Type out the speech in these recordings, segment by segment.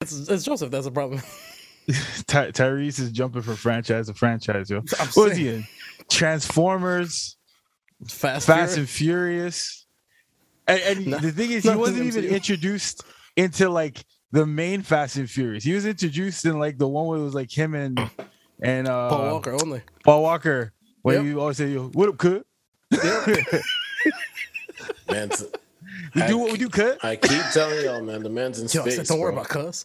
It's, it's Joseph. That's a problem. Ty- Tyrese is jumping from franchise to franchise, yo. I'm What was saying. he in? Transformers, Fast, Fast Furious. and Furious. And, and No- the thing is, he wasn't even introduced into like the main Fast and Furious. He was introduced in like the one where it was like him and and uh Paul Walker only. Paul Walker. When Yep. you always say, "Yo, what up, cut?" Man, We I- do what we do, cut. I keep telling y'all, man, the man's in Yo, space. said, don't worry about cuss.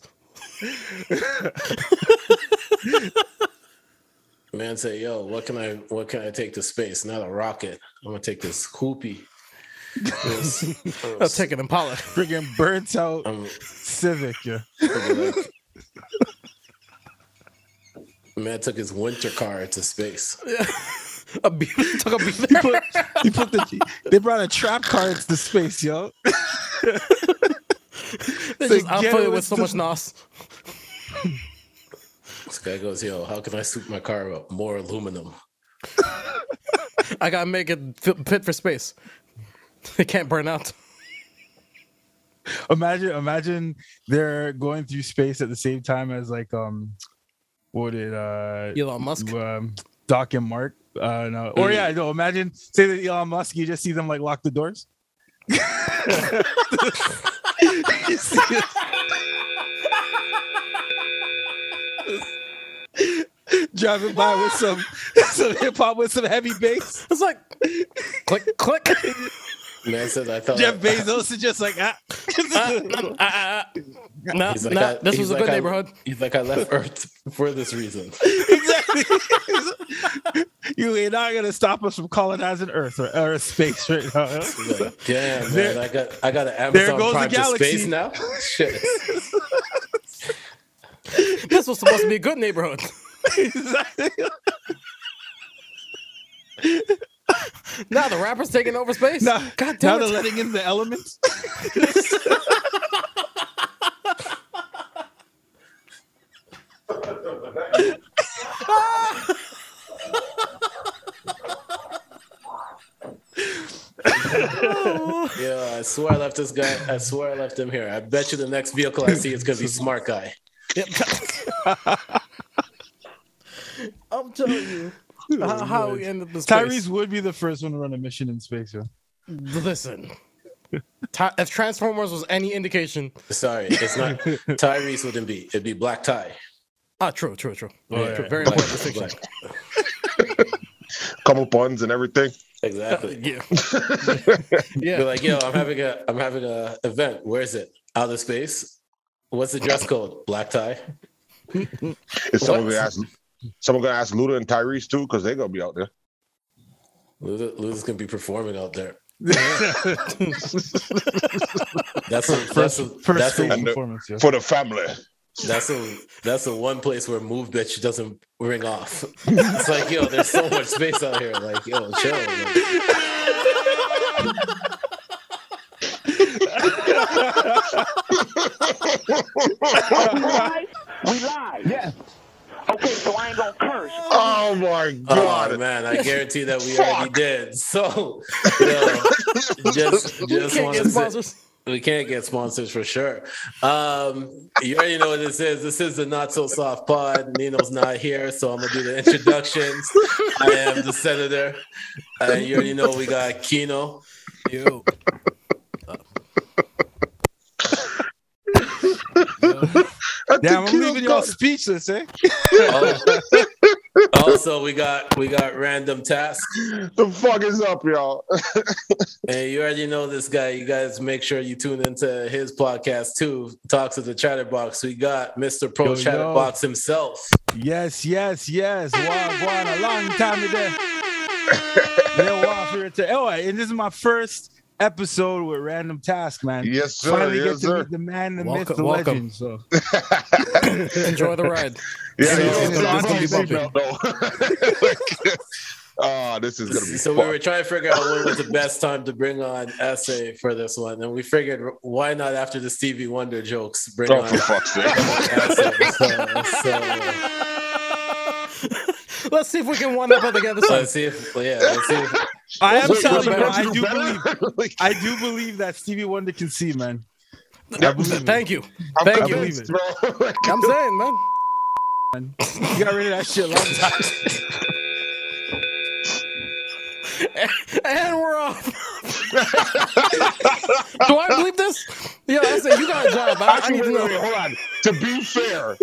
Man say, yo, what can I what can I take to space? Not a rocket. I'm gonna take this hoopy. I'll take an Impala. Friggin' burnt out I'm Civic, yeah. like, man took his winter car to space. A beaver. Took a beaver. He put, he put the, they brought a trap car into space, yo. They So just get it with with so much nos. This guy goes, yo, how can I soup my car up? More aluminum. I gotta make it fit, fit for space. It can't burn out. Imagine, imagine they're going through space at the same time as like um, what did uh, Elon Musk. um Doc and Mark. Uh, no, or yeah, no. Imagine say that Elon Musk, you just see them like lock the doors. You see it? Driving by with some some hip hop with some heavy bass. It's like click, click. Man said, I thought Jeff Bezos is just like ah. Ah, ah, ah. Nah, like, nah, this was a like, good I- neighborhood. He's like, I left Earth for this reason. exactly. you ain't not gonna stop us from colonizing Earth or, or space right now. He's like, Damn, man, There- I got I got an there Amazon goes the Prime to galaxy. space now. Shit. This was supposed to be a good neighborhood. exactly. Now the rapper's taking over space. Now, God now damn they're letting in the elements. Yeah, I swear I left this guy. I swear I left him here. I bet you the next vehicle I see is gonna be smart guy. Yep. I'm telling you. Oh, how, how we ended this Tyrese place. would be the first one to run a mission in space. Yeah. Listen. Ty- if Transformers was any indication, Sorry, it's not Tyrese. Wouldn't be. It'd be Black Tie. Ah, true, true, true. yeah, True, yeah. Very Black- important distinction. Black- Couple buns and everything. Exactly. Yeah, Be yeah. like, yo, I'm having a, I'm having a event. Where is it? Outer space. What's the dress code? Black tie. Is someone gonna ask? Someone gonna ask Luda and Tyrese too, because they're gonna be out there. Luda, Luda's gonna be performing out there. That's a, that's First, a, first that's a, performance. Yeah. for the family. That's a that's the one place where move bitch doesn't ring off. It's like, yo, there's so much space out here. Like, yo, chill. Like, we live? We live. Yes. Okay, so I ain't gonna curse. Oh my god! oh man, I guarantee that we already did. So, yo, just just want to say, sponsors. We can't get sponsors for sure. Um, you already know what this is. This is the Not So Soft Pod. Nino's not here, so I'm gonna do the introductions. I am the senator. Uh, you already know we got Kino. Yo. I Damn, I'm think Kino's leaving y'all got- speechless, eh? Oh, also, we got we got random tasks. The fuck is up, y'all? and you already know this guy. You guys make sure you tune into his podcast too. Talks of the Chatterbox. We got Mr. Pro Yo, yo. Chatterbox himself. Yes, yes, yes. Wow, wow, a long time today. yeah, wow, for it to- Oh, and this is my first episode with Random Task, man. Yes, sir. Finally yes, get to sir. meet the man, the myth, Welcome- the welcome. legend. So Enjoy the ride. Yeah, So, yeah, this yeah, gonna- gonna be yeah, no. Ah, this is gonna be So we were trying to figure out when was the best time to bring on Essay for this one, and we figured why not after the Stevie Wonder jokes bring Oh, on for fuck's sake! Essay. So, so Let's see if we can one up it together. let's see if yeah, let's see. If, I am telling you, don't I do believe, I do believe that Stevie Wonder can see, man. I believe it. Thank you. I'm Thank you. convinced, bro. I'm saying, man. You got rid of that shit a long time. And we're off. Do I believe this? Yo, I said you got a job. I, I Actually, need to know. hold on. To be fair,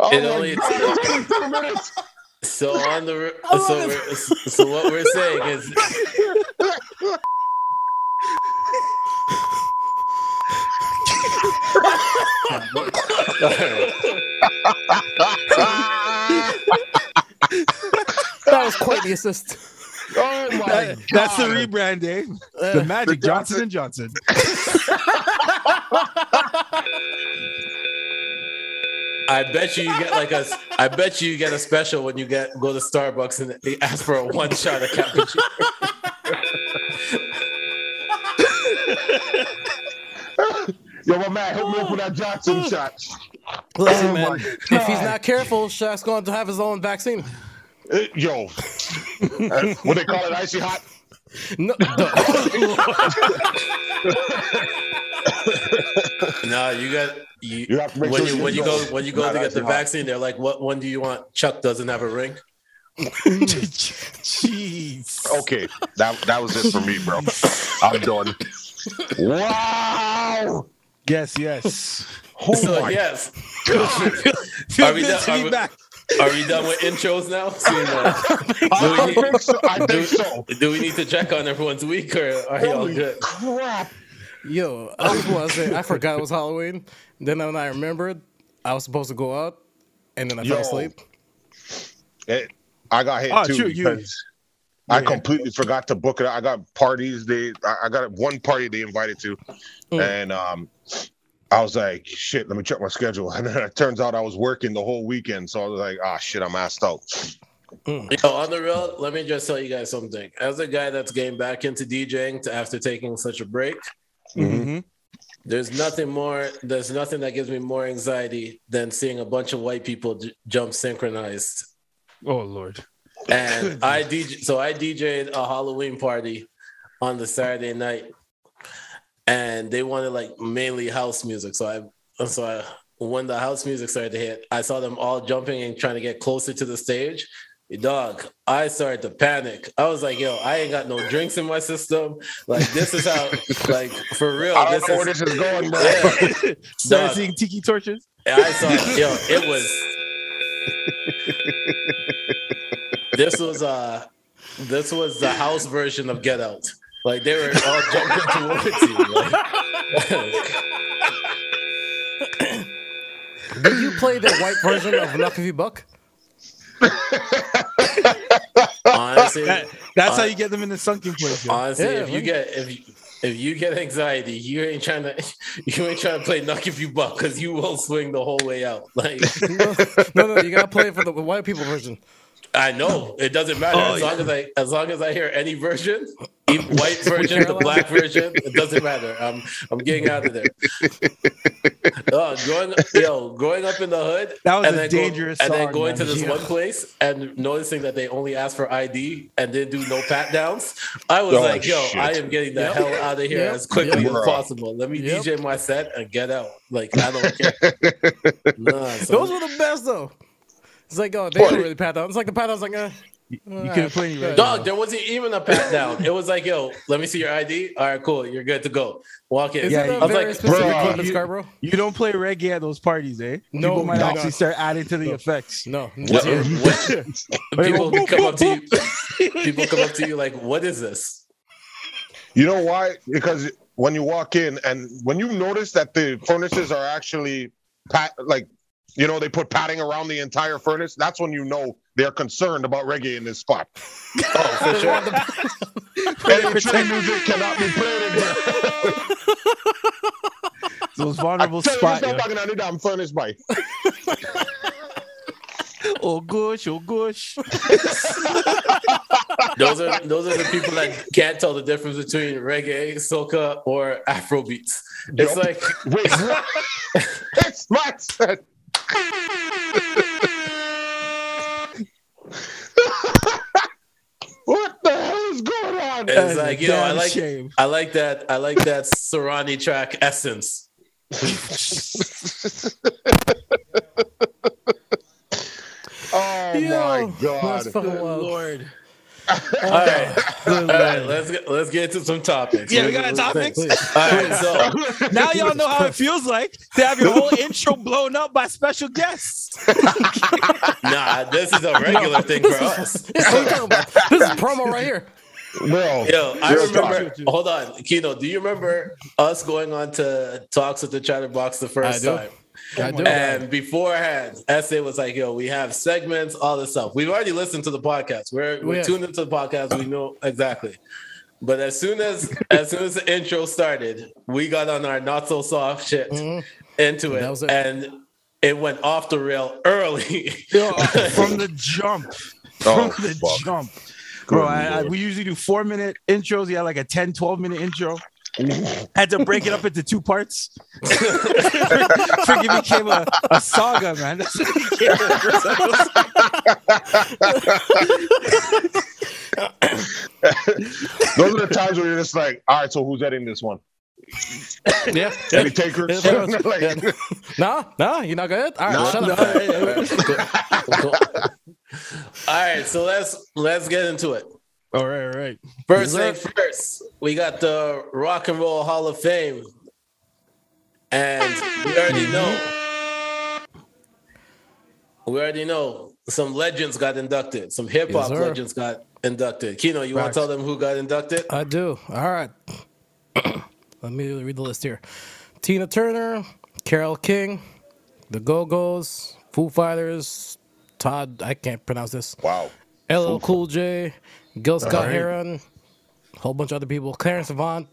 oh It only- God, 22 minutes. So on the love so it. we're, so what we're saying is That was quite the assist. Oh my That- that's the God. rebrand, eh? The Magic Johnson and Johnson. I bet you you get like a I bet you you get a special when you get go to Starbucks and they ask for a one shot of cappuccino. Yo, my man, hook me up with that Johnson shot. Listen, Oh man. If he's not careful, Shaq's going to have his own vaccine. Uh, Yo, Uh, what they call it, icy hot? No, no. No, you got you, You have to make when sure you you when you go when you go to get the hot. vaccine, they're like, "What one do you want?" Chuck doesn't have a ring. Jeez. Okay, that that was it for me, bro. I'm done. Wow! Yes, yes. Oh So my yes, Feel Are we done- are we- back. Are we done with intros now? Seeing I, I we- think so. I think so. do we need to check on everyone's week or are y'all good? crap! Yo, I just want to say, I forgot it was Halloween. Then when I remembered, I was supposed to go out, and then I Yo. fell asleep. It, I got hit Oh, too true, you- because I Yeah. completely forgot to book it. I got parties. They, I, I got one party they invited to, Mm. and um, I was like, "Shit, let me check my schedule." And then it turns out I was working the whole weekend, so I was like, "Ah, shit, I'm asked out." Yo, on the real, let me just tell you guys something. As a guy that's getting back into DJing to after taking such a break, Mhm. there's nothing more. There's nothing that gives me more anxiety than seeing a bunch of white people j- jump synchronized. Oh Lord. And I DJ, so I DJ'd a Halloween party on the Saturday night, and they wanted like mainly house music. So I, so I, when the house music started to hit, I saw them all jumping and trying to get closer to the stage. Dog, I started to panic. I was like, "Yo, I ain't got no drinks in my system. Like, this is how, like, for real. I don't This know where is, this is going, bro. yeah. Started Dog. seeing tiki torches. I saw, yo, it was. this was uh, this was the house version of Get Out. Like they were all jumping towards you. Like, Did you play the white version of Knuck If You Buck? honestly, That, that's how you get them in the sunken place. yo. honestly, Yeah, if you get if you, if you get anxiety, you ain't trying to you ain't trying to play Knuck If You Buck because you will swing the whole way out. Like No, no, no, you gotta play for the white people version. I know it doesn't matter Oh, as long as I as long as I hear any version, even white version, the black version, it doesn't matter. I'm I'm getting out of there. Uh, oh, growing yo, growing up in the hood, That was and a then go- dangerous and then song, going to this Yeah. one place and noticing that they only asked for ID and didn't do no pat downs. I was Oh, like, yo, shit. I am getting the Yep. hell out of here Yep. as quickly Yep. as possible. Let me Yep. DJ my set and get out. Like I don't care. Nah, son. Those were the best though. It's like, oh, they didn't really pat down. It's like the pat down's like, uh, You couldn't play any right. Dog, there wasn't even a pat down. It was like, yo, let me see your ID. All right, cool. You're good to go. Walk in. Is Yeah, it I a was very like, specific bruh, club in you- Scarborough? You don't play reggae at those parties, eh? No, People might no. actually start adding to the effects. No. What- what- people come up to you. People come up to you like, what is this? You know why? Because when you walk in and when you notice that the furnaces are actually pat like you know they put padding around the entire furnace, that's when you know they're concerned about reggae in this spot. Oh, for sure. Any true music cannot be played in here. Those I vulnerable tell you, spots. this talking on the damn furnace bike. Oh gosh, oh gosh. those are those are the people that can't tell the difference between reggae, soca, or Afro beats. It's Yup. like Wait, what? it's my set. What the hell is going on? it's like you know I like shame. I like that I like that Sarani track essence. Oh Yo, my god! Good lord. All right, all right, let's get let's get to some topics. Yeah, we got a topic? All right, so Now y'all know how it feels like to have your whole intro blown up by special guests. nah, this is a regular thing for us. What are you talking about? This is promo right here. Bro, Yo, I remember. Hold on, Kino. Do you remember us going on to talks with the Chatterbox the first I time? I do. And beforehand, Essay was like, "Yo, we have segments, all this stuff. We've already listened to the podcast. We're we're Yeah. tuned into the podcast. We know exactly." But as soon as as soon as the intro started, we got on our not so soft shit Mhm. into it, it. and it went off the rail early. Yo, from the jump. Oh, the fuck. jump. Bro, I, I, we usually do four minute intros. Yeah, like a 10, 12 minute intro. Had to break it up into two parts. Freaking became a, a saga, man. That's what became the first episode. Those are the times where you're just like, all right, so who's editing this one? Yeah. Any takers? Yeah, bro. Like- Yeah. No, no, you're not good. All right, No, shut No, up. hey, hey, Cool. All right, so let's let's get into it. All right, all right. First thing first, we got the Rock and Roll Hall of Fame, and we already know. We already know some legends got inducted. Some hip hop Yes, legends got inducted. Kino, you want to tell them who got inducted? I do. All right. Let me read the list here. Tina Turner, Carole King, The Go Go's, Foo Fighters, Todd, I can't pronounce this. wow. LL Cool J, Gil Scott right. Heron, a whole bunch of other people. Clarence Avant.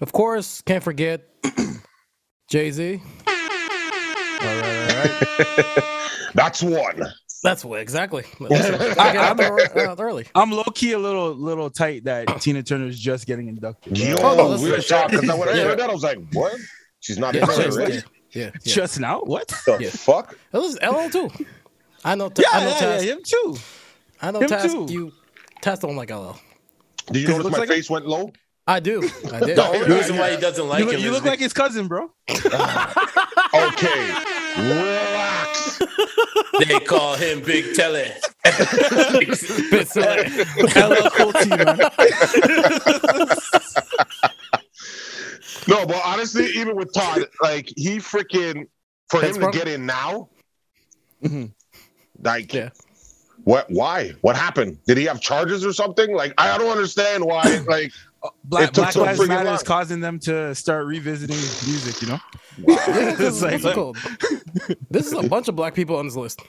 Of course, can't forget Jay Z. All right, all right. That's one. That's what exactly. I got out out uh, early. I'm low key a little little tight that Tina Turner is just getting inducted. Yo, Oh, no, we were shocked because when I Yeah. heard that, I was like, what? She's not Yeah, in yeah, yeah, yeah, yeah. Just now? What? The Yeah. fuck? It was LL too. I know. T- Yeah, I know. yeah, Task. yeah, him too. I know. him Task. too. You. Task don't like LL. Did you 'Cause it notice looks my like- face went low? I do. I did. The only reason why he doesn't like You look, him you is look like his cousin, bro. Okay. Relax. they call him Big Telly. Bit silly. LL Cool T, man. No, but honestly, even with Todd, like he freaking for That's him to wrong. get in now, Mhm. like Yeah. What? Why? What happened? Did he have charges or something? Like I don't understand why. Like uh, Black, Black so Lives freaking Matter long. is causing them to start revisiting music, you know? This It's is, like- what's it called? This is a bunch of black people on this list.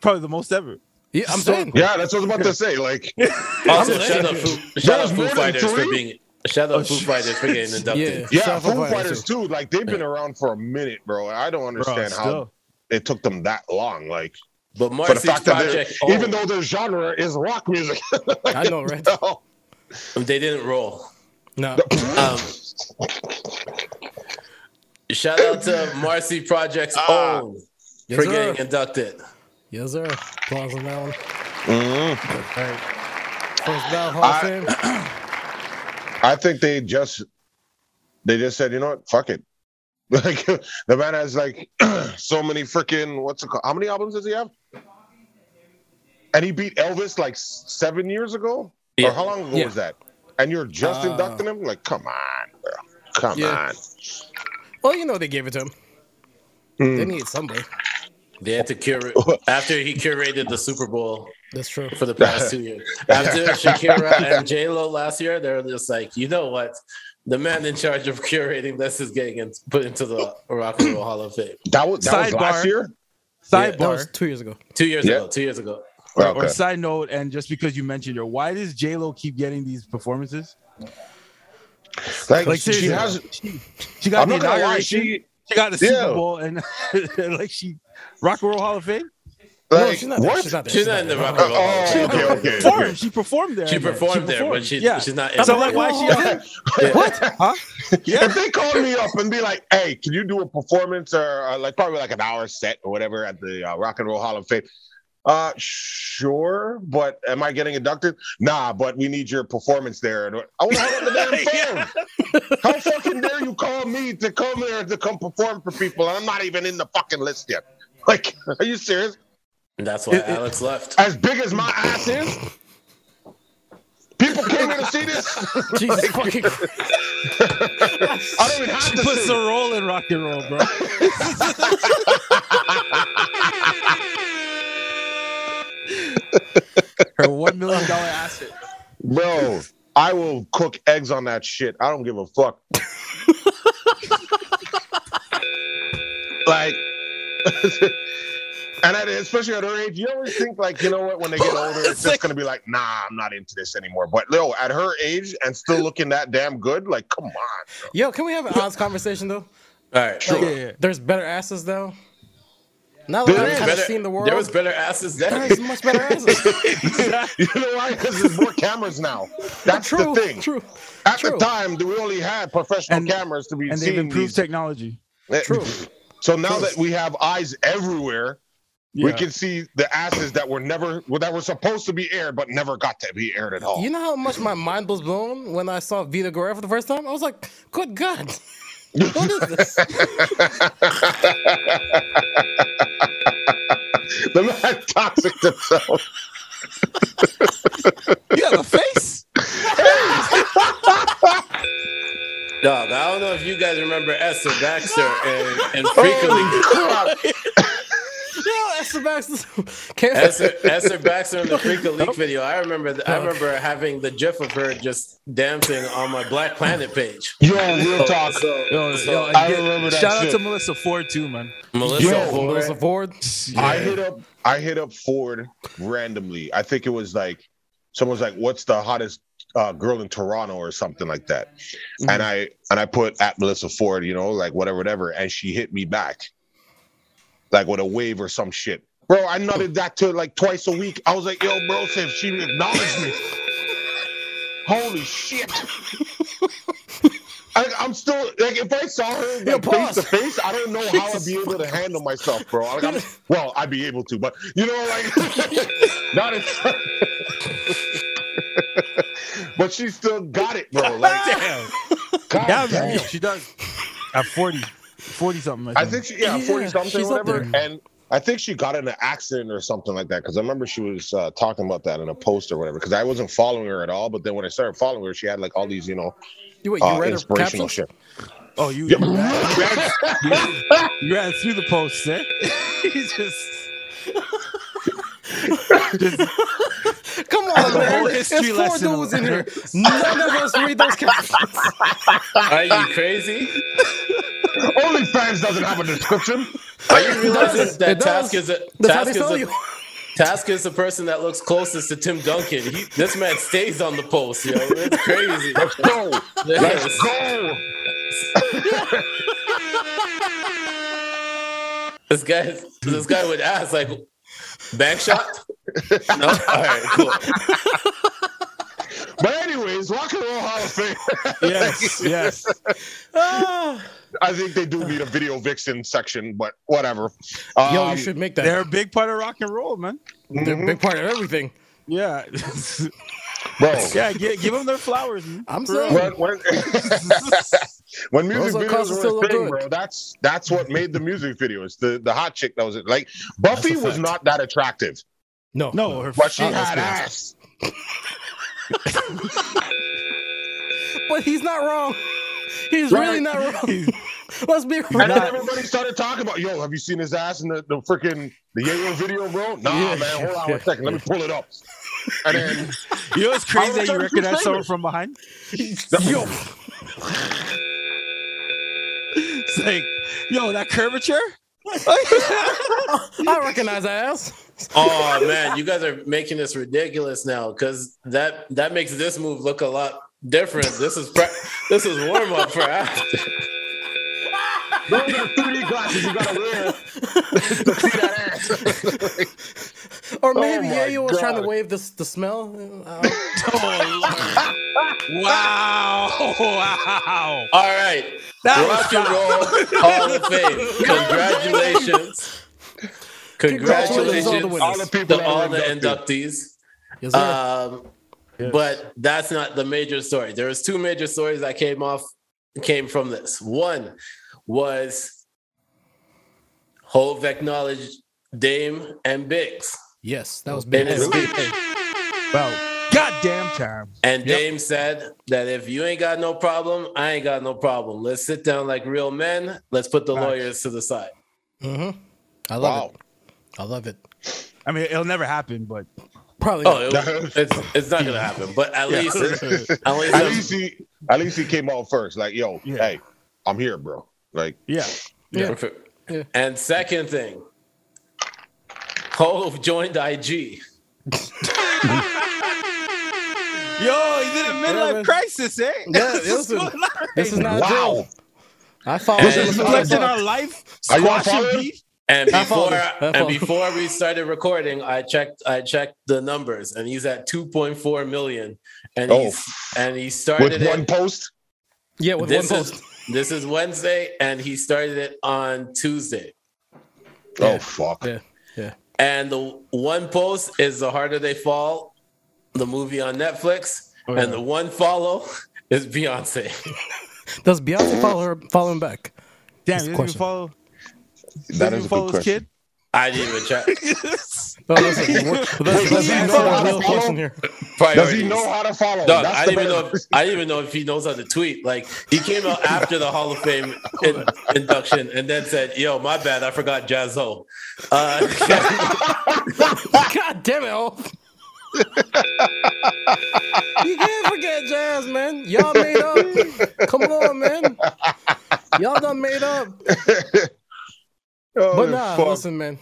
Probably the most ever. Yeah, I'm saying. yeah, that's what I was about to say. Like Also, I'm shout saying- out Foo, shout out There's Foo more than Fighters for being shout out oh, Foo Fighters for getting inducted. Yeah. yeah, Shout out Foo Fighters, Fighters too. Like they've been around for a minute, bro. I don't understand how it took them that long. Like But for the Marcy's fact project, oh, even though their genre is rock music, I know, right? no. they didn't roll. No. Um, shout out to Marcy Project's Ah. own Yes, for sir. getting inducted. Yes, sir. Applause on that one. Mhm. All right. First ballot Hall of I- Fame. I think they just they just said, you know what, fuck it. Like the man has like so many freaking what's it called? How many albums does he have? And he beat Elvis like seven years ago, Yeah. or how long ago Yeah. was that? And you're just Uh, inducting him? Like, come on, bro, come Yeah. on. Well, you know they gave it to him. Hmm. They need somebody. They had to curate after he curated the Super Bowl That's true. for the past two years. After Shakira and J Lo last year, they're just like, you know what? The man in charge of curating this is getting in, put into the Rock and Roll Hall of Fame. That was that was last year. That Sidebar. was two years ago. Two years Yeah. ago. Two years ago. Or, Okay. or side note, and just because you mentioned her, why does J Lo keep getting these performances? Like, Like she has. she, she got I'm the not lie. inauguration, She she got the Yeah. Super Bowl, and like she Rock and Roll Hall of Fame. no, she's not there. what? She's not there. She's not in the. Rock and Roll Hall of Oh, Fame. okay, okay. Performed. okay. She performed there. She I guess. performed there, but she- yeah. she's not in So the like, why Rock she and in? Roll. What? Huh? Yeah. If they called me up and be like, "Hey, can you do a performance or uh, like probably like an hour set or whatever at the uh, Rock and Roll Hall of Fame?" Uh, sure, but am I getting inducted? Nah, but we need your performance there. And I want to hold up the damn phone. How fucking dare you call me to come there to come perform for people? I'm not even in the fucking list yet. Like, are you serious? And that's why It- it- Alex left. As big as my ass is, people came here to see this. Jesus fucking. I don't even have She to puts sing. a role in rock and roll, bro. Her one million dollar asset. Bro, I will cook eggs on that shit. I don't give a fuck. like, and at, especially at her age, you always think like, you know what? When they get older, it's just gonna be like, nah, I'm not into this anymore. But yo, at her age and still looking that damn good, like, come on. Yo, can we have an honest conversation though? All right. Sure. Yeah, yeah. There's better asses though. Now that There I've kind of Better- seen the world, There was better asses then. there's much better asses. you know why? Because there's more cameras now. That's true, the thing. true, At true. the time, we only had professional And- cameras to be seen. And they've improved these. technology. Eh, true. So now that we have eyes everywhere, we can see the asses that were never well, that were supposed to be aired but never got to be aired at all. You know how much my mind was blown when I saw Vida Guerra for the first time? I was like, good God. What is this? the man toxic himself. You have a face. Dog, I don't know if you guys remember Esther Baxter and, and Oh, Freek-a-Leek. crap. Yo, Esther Baxter. Esther, Esther Baxter in the Freek-a-Leek video. I remember. th- I remember having the GIF of her just dancing on my Black Planet page. Yo, real talk. So, Yo, so yo, I get- remember that shout out to Melissa Ford too, man. Melissa Yo, Ford. Melissa Ford. I hit up I hit up Ford randomly. I think it was like someone's like, "What's the hottest uh, girl in Toronto?" or something like that. And I and I put at Melissa Ford, you know, like whatever, whatever, and she hit me back, like with a wave or some shit. Bro, I nutted that to like twice a week. I was like, "Yo, bro, if she acknowledged me." Holy shit! I, I'm still like, if I saw her Yo, like, face to face, I don't know how I'd be able to handle myself, bro. Like, I'm, well, I'd be able to, but you know, like, not as. but she still got it, bro. Like, Damn. God damn. she does. At 40. 40 something. I think she, yeah, Yeah, forty something, she's whatever. And I think she got in an accident or something like that because I remember she was uh, talking about that in a post or whatever. Because I wasn't following her at all, but then when I started following her, she had like all these, you know, You, wait, you uh, read inspirational shit. Oh, you, Yeah. you, ran, you, ran, you ran through the post, eh? He's just. just Come on, The man. whole There's history four lesson dudes in here. None of us read those captions. Are you crazy? OnlyFans doesn't have a description. Are you realizing that It does. Task is a That's how they Task is a, you. Task is the person that looks closest to Tim Duncan. He, this man stays on the post, yo. It's crazy. Let's go. Let's go. This guy, this guy would ask like, "Bank shot?" No. All right, cool. But anyways, Rock and Roll Hall of Fame. yes, yes. Ah. I think they do need a video vixen section, but whatever. Yo, Um, you should make that. They're a big part of rock and roll, man. They're a big part of everything. Yeah. bro. yeah, give, give them their flowers, man. I'm For real. saying. When, when, when music Those videos were still a thing, good. bro, that's that's what made the music videos. The the hot chick that was it. Like Buffy was not that attractive, No. No, her but she let's had be ass. But he's not wrong. He's Right. really not wrong. Let's be And real. then everybody started talking about, yo, have you seen his ass in the, the freaking the Yayo video, bro? Nah, Yeah, man, hold on yeah, a second, let me pull it up. And then You know what's crazy that you recognize someone from behind? Yo, It's like, yo, that curvature? I recognize that ass. Oh man, you guys are making this ridiculous now because that that makes this move look a lot different. This is pre- this is warm up for after. those are 3D glasses you gotta wear to see that ass. Or maybe my yeah, you was trying to wave this the smell. Uh, Wow! Wow! All right. That Rock and Roll Hall of Fame. Congratulations. Congratulations, all the Congratulations. All the people to all the inductees. yes, sir. Um, But that's not the major story. There was two major stories that came off came from this. One was Hove acknowledged Dame and Biggs. Yes, that was In big. his Really? speech. Well, goddamn time. And Dame said that if you ain't got no problem, I ain't got no problem. Let's sit down like real men. Let's put the Facts. lawyers to the side. Mm-hmm. I love Wow. it. I love it. I mean, it'll never happen, but Probably. Oh, not. it, it's it's not gonna happen. But at Yeah. least at least, At least he, at least he came out first. Like, yo, Yeah. hey, I'm here, bro. Like, yeah. yeah. Yeah. And second thing, Hove joined IG. Yo, he's in a midlife man. crisis, eh? Yeah, This is listen, going. This is not wow. drill. I follow. This This is is not reflecting our life. Are you Squashing following? beef. And I follow before and before we started recording, I checked I checked the numbers, and he's at 2.4 million. And Oh. he's and he started with it. one post. Yeah, with this one is post. this is Wednesday, and he started it on Tuesday. Yeah. Oh fuck. Yeah, yeah. And the one post is The Harder They Fall, the movie on Netflix. Oh, yeah. And the one follow is Beyonce. Does Beyonce follow her? Follow him back? Damn, That's he the doesn't even follow. That doesn't is even a follow good his question. I didn't even check. kid. Oh, listen, we're- let's, let's does he answer know how the to real follow? question here. Does he know how to follow? Dog, That's I the didn't even know. If, I didn't even know if he knows how to tweet. Like he came out after the Hall of Fame in, induction and then said, "Yo, my bad, I forgot Jaz-O." Uh, God damn it! You can't forget Jazz, man. Y'all made up. Come on, man. Y'all done made up. Oh, But nah, fuck. listen, man.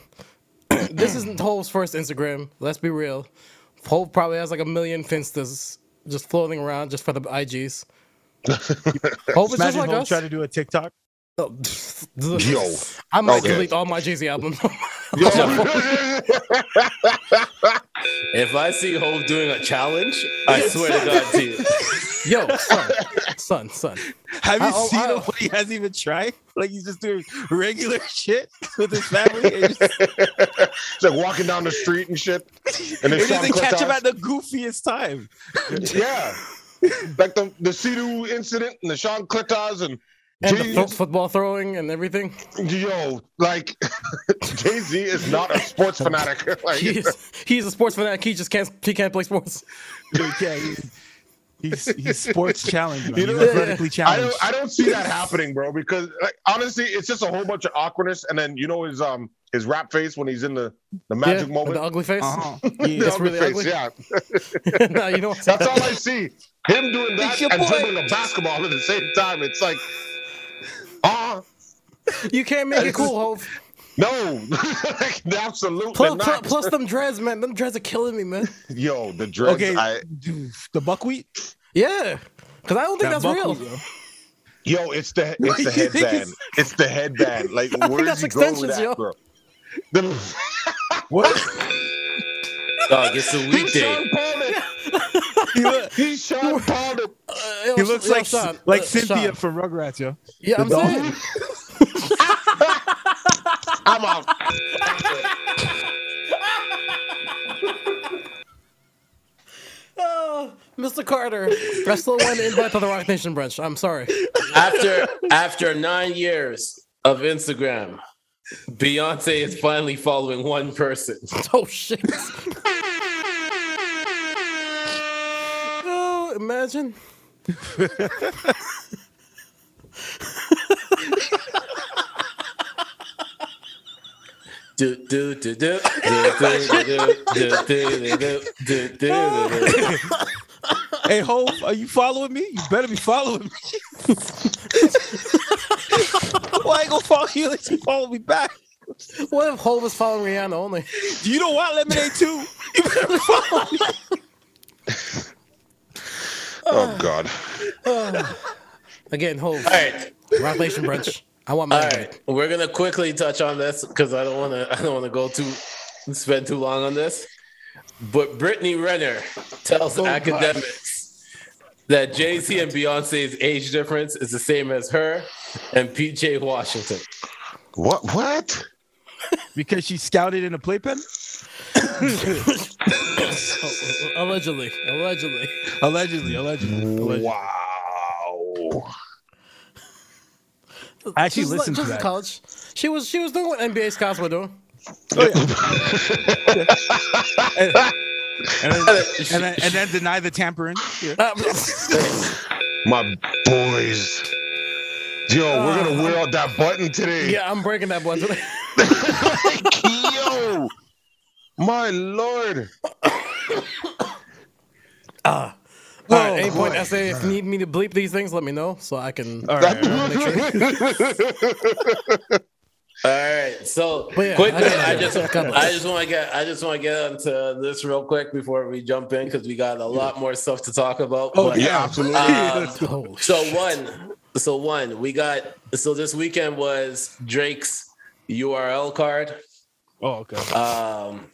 This isn't Hove's first Instagram. Let's be real. Hove probably has like a million finstas just floating around just for the IGs. Hove is just Imagine like Hove us. try to do a TikTok. Oh, Yo. I might Okay. delete all my Jay Z albums. If I see Hove doing a challenge, I swear to God to you. Yo, son, son, son. Have you I- seen I- him when he hasn't even tried? Like he's just doing regular shit with his family. And just, it's like walking down the street and shit. And then and Sean they catch him at the goofiest time. Yeah. Like the the Sidu incident and the Sean Clitars and And the Jay- fo- football throwing and everything. yo, like Jay Z is not a sports fanatic. Like, He's he's a sports fanatic. He just can't he can't play sports. He can't- he's, he's sports challenged, man. You He's know- athletically I challenged. don't I don't see that happening, bro. Because like honestly, it's just a whole bunch of awkwardness, and then you know his um his rap face when he's in the the magic yeah, moment. the ugly face. Uh-huh. The Yeah. It's ugly really face, ugly. yeah. no, you know? That's all I see. Him doing that and dribbling a basketball at the same time. It's like, ah, You can't make it cool, Hove. no, Like, absolutely Plus, not. plus, plus them dreads, man. Them dreads are killing me, man. Yo, the dreads. Okay, I, the buckwheat. Yeah, because I don't think That that's real. buckwheat, yo, it's the it's the headband. it's- It's the headband. Like, I think where that's does he go with that, yo. bro? The, What? Dog, it's a he's weekday. Sean Paul it. he, look, He's Sean Paul it. Yo, he looks yo, like Sean, like uh, Cynthia Sean. from Rugrats, yo. Yeah, I'm the dog. saying. I'm out. Oh, Mr. Carter, I still want to invite to the Roc Nation brunch. I'm sorry. After after nine years of Instagram, Beyonce is finally following one person. Oh shit. oh, imagine. Do, do, do, do, do, do, do, do, do. Hey, Hove, are you following me? You better be following me. Why ain't gonna follow you unless you follow me back? What if Hove was following Rihanna only? Do you know what lemonade too? You better be following me. Oh God. Again, Hove, All right. Roc Nation brunch. I want All my right, we're gonna quickly touch on this because I don't want to. I don't want to go too spend too long on this. But Brittany Renner tells Oh, Akademiks that Jay Z and Beyonce's age difference is the same as her and PJ Washington. What? What? Because she scouted in a playpen? Allegedly, allegedly. Allegedly, allegedly. allegedly. Wow. I actually Just like- listened to just that. college. She was she was doing what NBA scouts were doing. Oh, yeah. and, and then, and, then, and then deny the tampering. Yeah. Uh, My boys. Yo, we're gonna wear out that button today. yeah, I'm breaking that button. Yo, my lord. All right, any boy. point essay. If you need me to bleep these things, let me know so I can. All right. All right, so yeah, quickly, I I just, I. I just want to get, I just want to get into this real quick before we jump in because we got a lot more stuff to talk about. Oh, But, Yeah, absolutely. um, Oh, So one, so one, we got. So this weekend was Drake's URL card. Oh, okay. Um,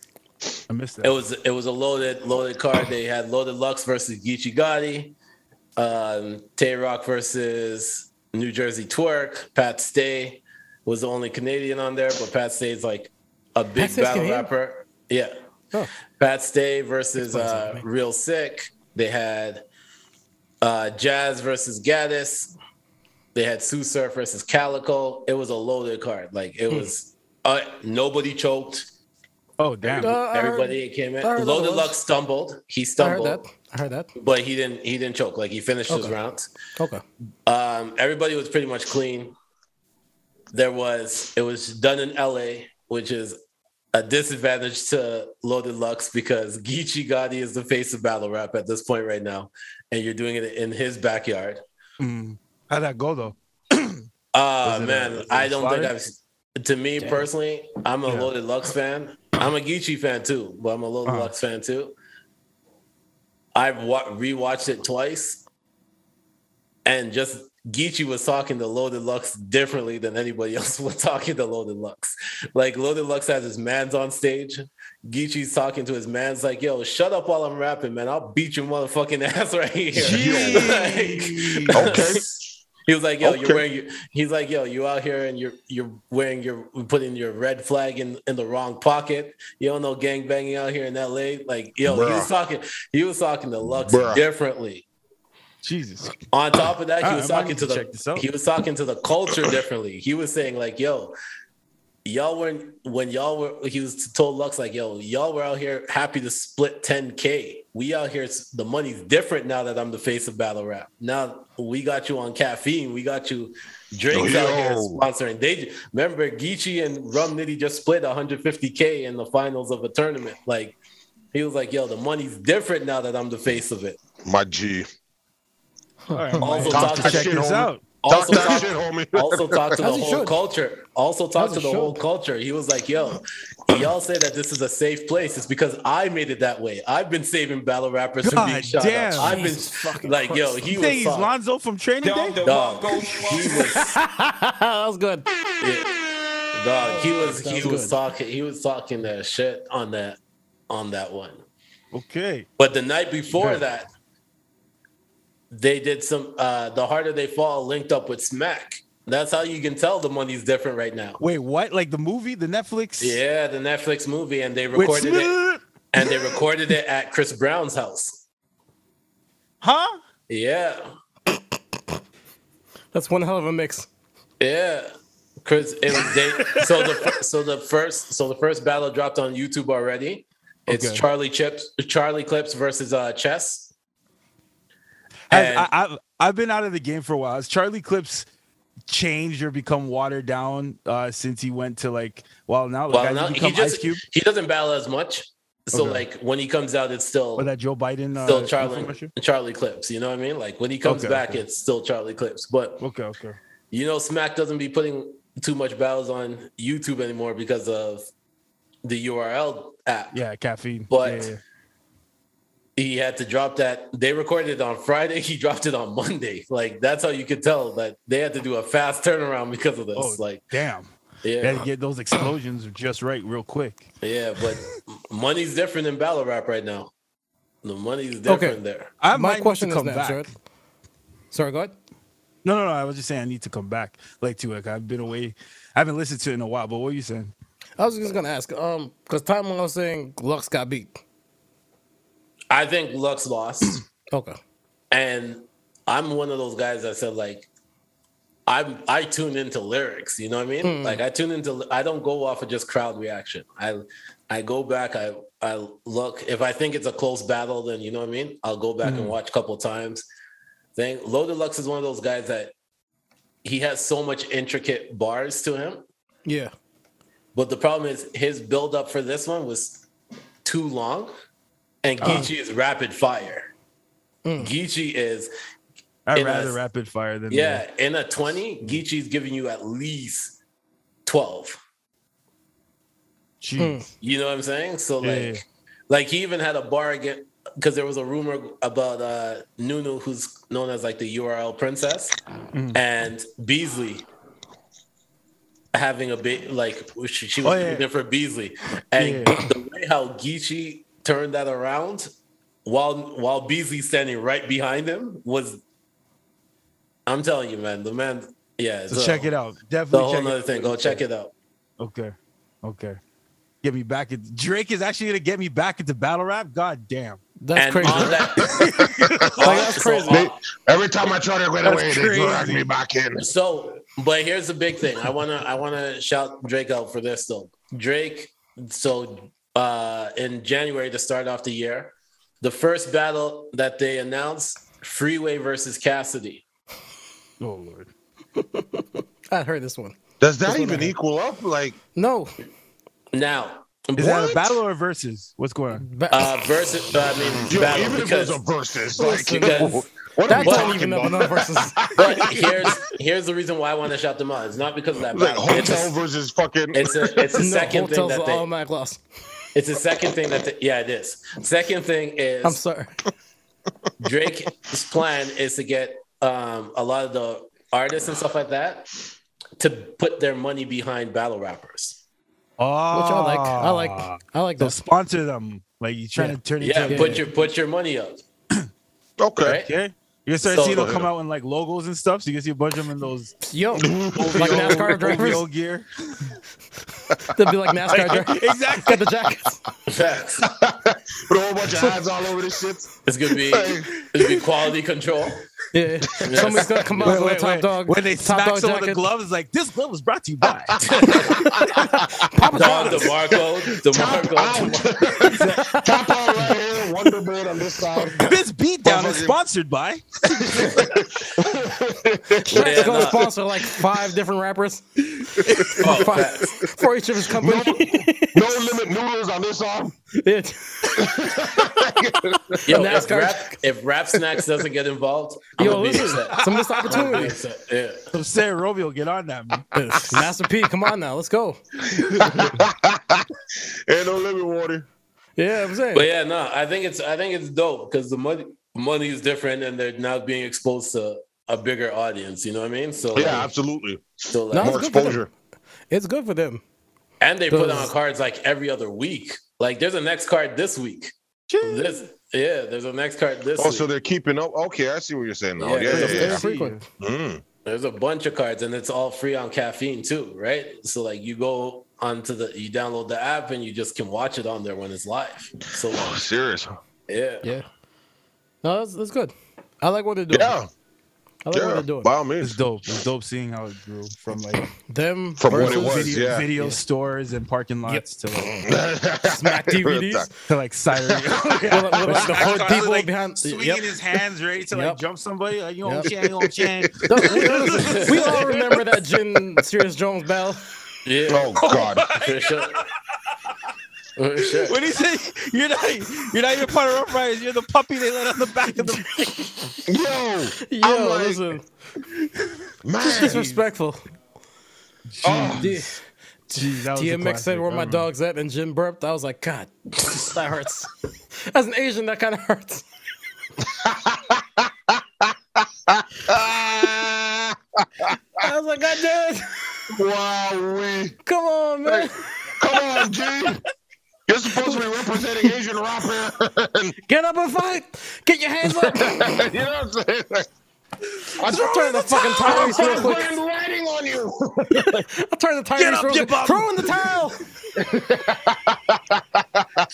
I missed that. it was it was a loaded loaded card. They had Loaded Lux versus Geechee Gotti, um, Tay Roc versus New Jersey Twork. Pat Stay was the only Canadian on there, but Pat Stay's like a big Pat battle rapper. Yeah, Oh. Pat Stay versus uh. Real Sick. They had uh, Jazz versus Gaddis. They had Sue Surf versus Calico. It was a loaded card. Like Hmm. it was. Uh, nobody choked. Oh, damn. Uh, I heard- Everybody came in. Loaded that Lux was- stumbled. He I heard stumbled, that. I heard that. but he didn't. He didn't choke. Like he finished his rounds. Okay. Um, everybody was pretty much clean. There was. It was done in L.A., which is a disadvantage to Loaded Lux because Geechee Gotti is the face of battle rap at this point right now, and you're doing it in his backyard. Mm. How'd that go, though? Uh Was it a- man, was it don't think? I've. To me personally, I'm a Yeah. Loaded Lux fan. I'm a Geechee fan too, but I'm a Loaded Uh-huh. Lux fan too. I've wa- rewatched it twice, and just Geechee was talking to Loaded Lux differently than anybody else was talking to Loaded Lux. Like Loaded Lux has his man's on stage. Geechee's talking to his man's like, "Yo, shut up while I'm rapping, man. I'll beat your motherfucking ass right here." Like- Okay. He was like, "Yo, Okay. you're wearing." Your, he's like, "Yo, you out here and you're you're wearing your putting your red flag in in the wrong pocket. You don't know gang banging out here in L.A. Like, yo, he was talking. He was talking to Lux Bruh. differently. Jesus. On top of that, he was I talking need to to the he was talking to the culture differently. He was saying like, "Yo, y'all weren't when y'all were." He was told Lux like, "Yo, y'all were out here happy to split 10k. We out here, the money's different now that I'm the face of battle rap. Now we got you on caffeine. We got you." Drake's out here sponsoring. They remember Geechee and Rum Nitty just split 150k in the finals of a tournament. Like he was like, "Yo, the money's different now that I'm the face of it." My G. All right. Also Talk talk to check this out. Talk also that talk, shit, homie. also talk to the As he whole should. culture. Also talk As to he the whole culture. He was like, "Yo, y'all say that this is a safe place. It's because I made it that way. I've been saving battle rappers from being shot damn. up. I've been Jesus fucking like, yo, he You was think he's soft. Lonzo from Training Day? dog. He was that was good. yeah. dog. He was he Sounds was good. talking. He was talking that shit on that on that one. Okay. But the night before Good. that, they did some. uh The harder they fall linked up with Smack. That's how you can tell the money's different right now. Wait, what? Like the movie, the Netflix? Yeah, the Netflix movie, and they recorded it, and they recorded it at Chris Brown's house. Huh? Yeah, That's one hell of a mix. yeah. Chris, it was they. So the so the first so the first battle dropped on YouTube already. It's Okay. Charlie Chips, Charlie Clips versus uh Chess. And- I, I've I've been out of the game for a while. Has Charlie Clips changed or become watered down uh, since he went to like? Well, now well, now, he just Ice Cube he doesn't battle as much. So Okay. like when he comes out, it's still or that Joe Biden? Uh, still Charlie? Charlie Clips. You know what I mean? Like when he comes Okay, back, okay. it's still Charlie Clips. But Okay, okay. you know, Smack doesn't be putting too much battles on YouTube anymore because of the URL app. Yeah, caffeine. But- Yeah, yeah. He had to drop that. They recorded it on Friday. He dropped it on Monday. Like that's how you could tell that they had to do a fast turnaround because of this. Oh, like, damn. yeah, Gotta get those explosions just right, real quick. yeah. But money's different in battle rap right now. The money's different Okay. there. I My question to is come now, back. Jared. Sorry, go ahead. No, no, no. I was just saying I need to come back, like to it. I've been away. I haven't listened to it in a while. But what are you saying? I was just gonna ask, um, because time when I was saying Lux got beat. I think Lux lost. Okay. and I'm one of those guys that said like I'm I tune into lyrics, you know what I mean? Hmm. Like I tune into I don't go off of just crowd reaction. I I go back, I I look if I think it's a close battle, then you know what I mean? I'll go back and hmm. watch a couple times. Thing Loaded Lux is one of those guys that he has so much intricate bars to him. Yeah. But the problem is his build up for this one was too long, and uh-huh. Geechi is rapid fire. Mm. Geechi is I'd In a- rather rapid fire than yeah, in a 20, Geechi's giving you at least 12. the- Jeez. Hmm. You know what I'm saying? So like Yeah. like he even had a bar again because there was a rumor about uh Nunu who's known as like the URL princess mm. and Beasley having a bit like she, she was Oh, yeah. for Beasley. And Yeah. the way how Geechi turned that around while while Beasley standing right behind him was I'm telling you, man, the man yeah, So check it out. Definitely The Definitely whole check other it. thing. Go check it out. Okay. Okay. Get me back. In, Drake is actually gonna get me back into battle rap. God damn. That's and crazy. that, Like, that's so, crazy. uh, They, every time I try to get away, they crazy. drag me back in. So, but here's the big thing. I wanna I wanna shout Drake out for this though. Drake. So uh in January to start off the year, the first battle that they announced, Freeway versus Cassidy. Oh lord. I heard this one. Does that That's what even equal up? Like, No. Now, Is that a battle or versus? What's going on? Ba- uh versus I mean yo, battle even if because it's a versus, like, because- what that are we don't talking even up about? enough versus. but here's here's the reason why I want to shout them out. It's not because of that Like battle. It's hotel a, versus fucking. it's a it's a no, second thing hotels that are they automatic loss. It's the second thing that they, yeah it is. Second thing is I'm sorry. Drake's plan is to get um, a lot of the artists and stuff like that to put their money behind battle rappers. Oh, Which I like. I like. I like So that. sponsor them. Like you trying Yeah. to turn it Yeah, into put yeah. your put your money up. okay. Right? okay. You can start So- seeing them come out in like logos and stuff. So you can see a bunch of them in those Yo, like NASCAR drivers. OVO gear. They'll be like NASCAR drivers. exactly. Got the jackets. Facts. Put a whole bunch of ads all over this shit. It's gonna be it's gonna be quality control. Yeah. Somebody's gonna come out with a top wait. dog. When they top smack dog some of the jacket. gloves, it's like this glove was brought to you by. Dog, the barcode, the Top barcode. out. Top out right here. Wonder Bread on this side. this beatdown is sponsored by. Shaq's Yeah, gonna nah. sponsor like five different rappers Oh, Five- facts. for each of his No, company. no limit noodles on this arm. Yeah. Yo, if rap, if rap snacks doesn't get involved, I'm Yo, listen, upset. some missed I'm gonna be opportunity. upset. Yeah. So Sarah Romeo, get on that, man. Master P, come on now, let's go. Ain't no limit water. Yeah, I'm saying. But yeah, no, I think it's I think it's dope because the money money is different and they're now being exposed to a bigger audience. You know what I mean? So Yeah, like, absolutely. so like, No, More it's good for them. exposure. It's good for them. And they put on cards like every other week. Like there's a next card this week. This yeah, there's a next card this Oh, week. so they're keeping up. Okay, I see what you're saying now. Yeah, Yeah, there's yeah, a yeah. frequent. Mm. There's a bunch of cards and it's all free on caffeine too, right? So like you go onto the you download the app and you just can watch it on there when it's live. So Oh, serious. yeah. Yeah. No, that's, that's good. I like what they're doing. Yeah, I like what they're doing. By all It's dope. It's dope seeing how it grew from like Them From what it was, video, yeah. video stores and parking lots to like Smack DVDs. to like siren. With, with, like the horde people like, behind. swinging Yep. his hands ready to like Yep. jump somebody. Like you know, Yep. Chang, you know, Chang. we all remember that Jin Serius Jones battle. Yeah. Oh God. Oh For sure. For sure. When he said you're not you're not even part of Ruff Ryders, you're the puppy they let on the back of the Yo, Yo, I'm like- listen, man. Just disrespectful. Oh, The- Jeez, that was DMX said where my remember. dog's at, and Jin burped. I was like, God, that hurts. As an Asian, that kind of hurts. I was like, God damn it. wow, we Come on, man. come on, G. You're supposed to be representing Asian rap here. Get up and fight. Get your hands up. you know what I'm saying? Like, I just turned the fucking Tyrese real quick. Grand writing on you. I turned the Get up, real quick. bum. Throw in the towel.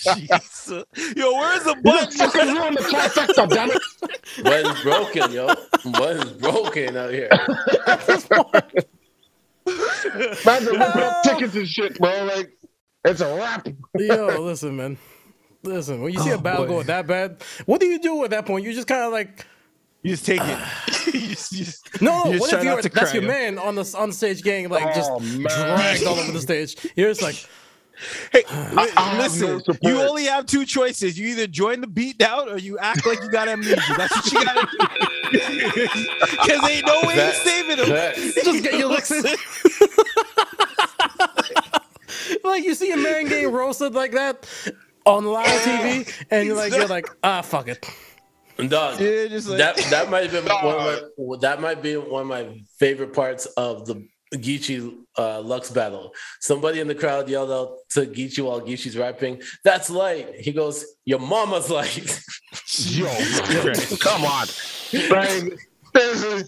Jesus. Yo, where's the button? fucking ruined the trifecta, damn it. Button's broken, yo. Button's broken out here. Man, they're ripping up tickets and shit, bro. Like, it's a wrap. Yo, listen, man. Listen, when you see a Oh, battle boy. go that bad, what do you do at that point? You just kind of like, You just take it. you just, you just, no, you just what if you're to that's cry, your yo. man on the on the stage gang, like just Oh, man. dragged all over the stage. You're just like, Hey, li- I listen, no you only have two choices. You either join the beat down or you act like you got amnesia. That's what you gotta do. Because ain't no way That- you saving him. that- just get your licks in. Like you see a man getting roasted like that on live TV, and you're like, you're like, ah, fuck it. Dog, Yeah, just like that that might have been one of my that might be one of my favorite parts of the Geechi uh, Lux battle. Somebody in the crowd yelled out to Geechi while Geechi's rapping, "That's light." He goes, "Your mama's light." Yo, come on. Like, seriously.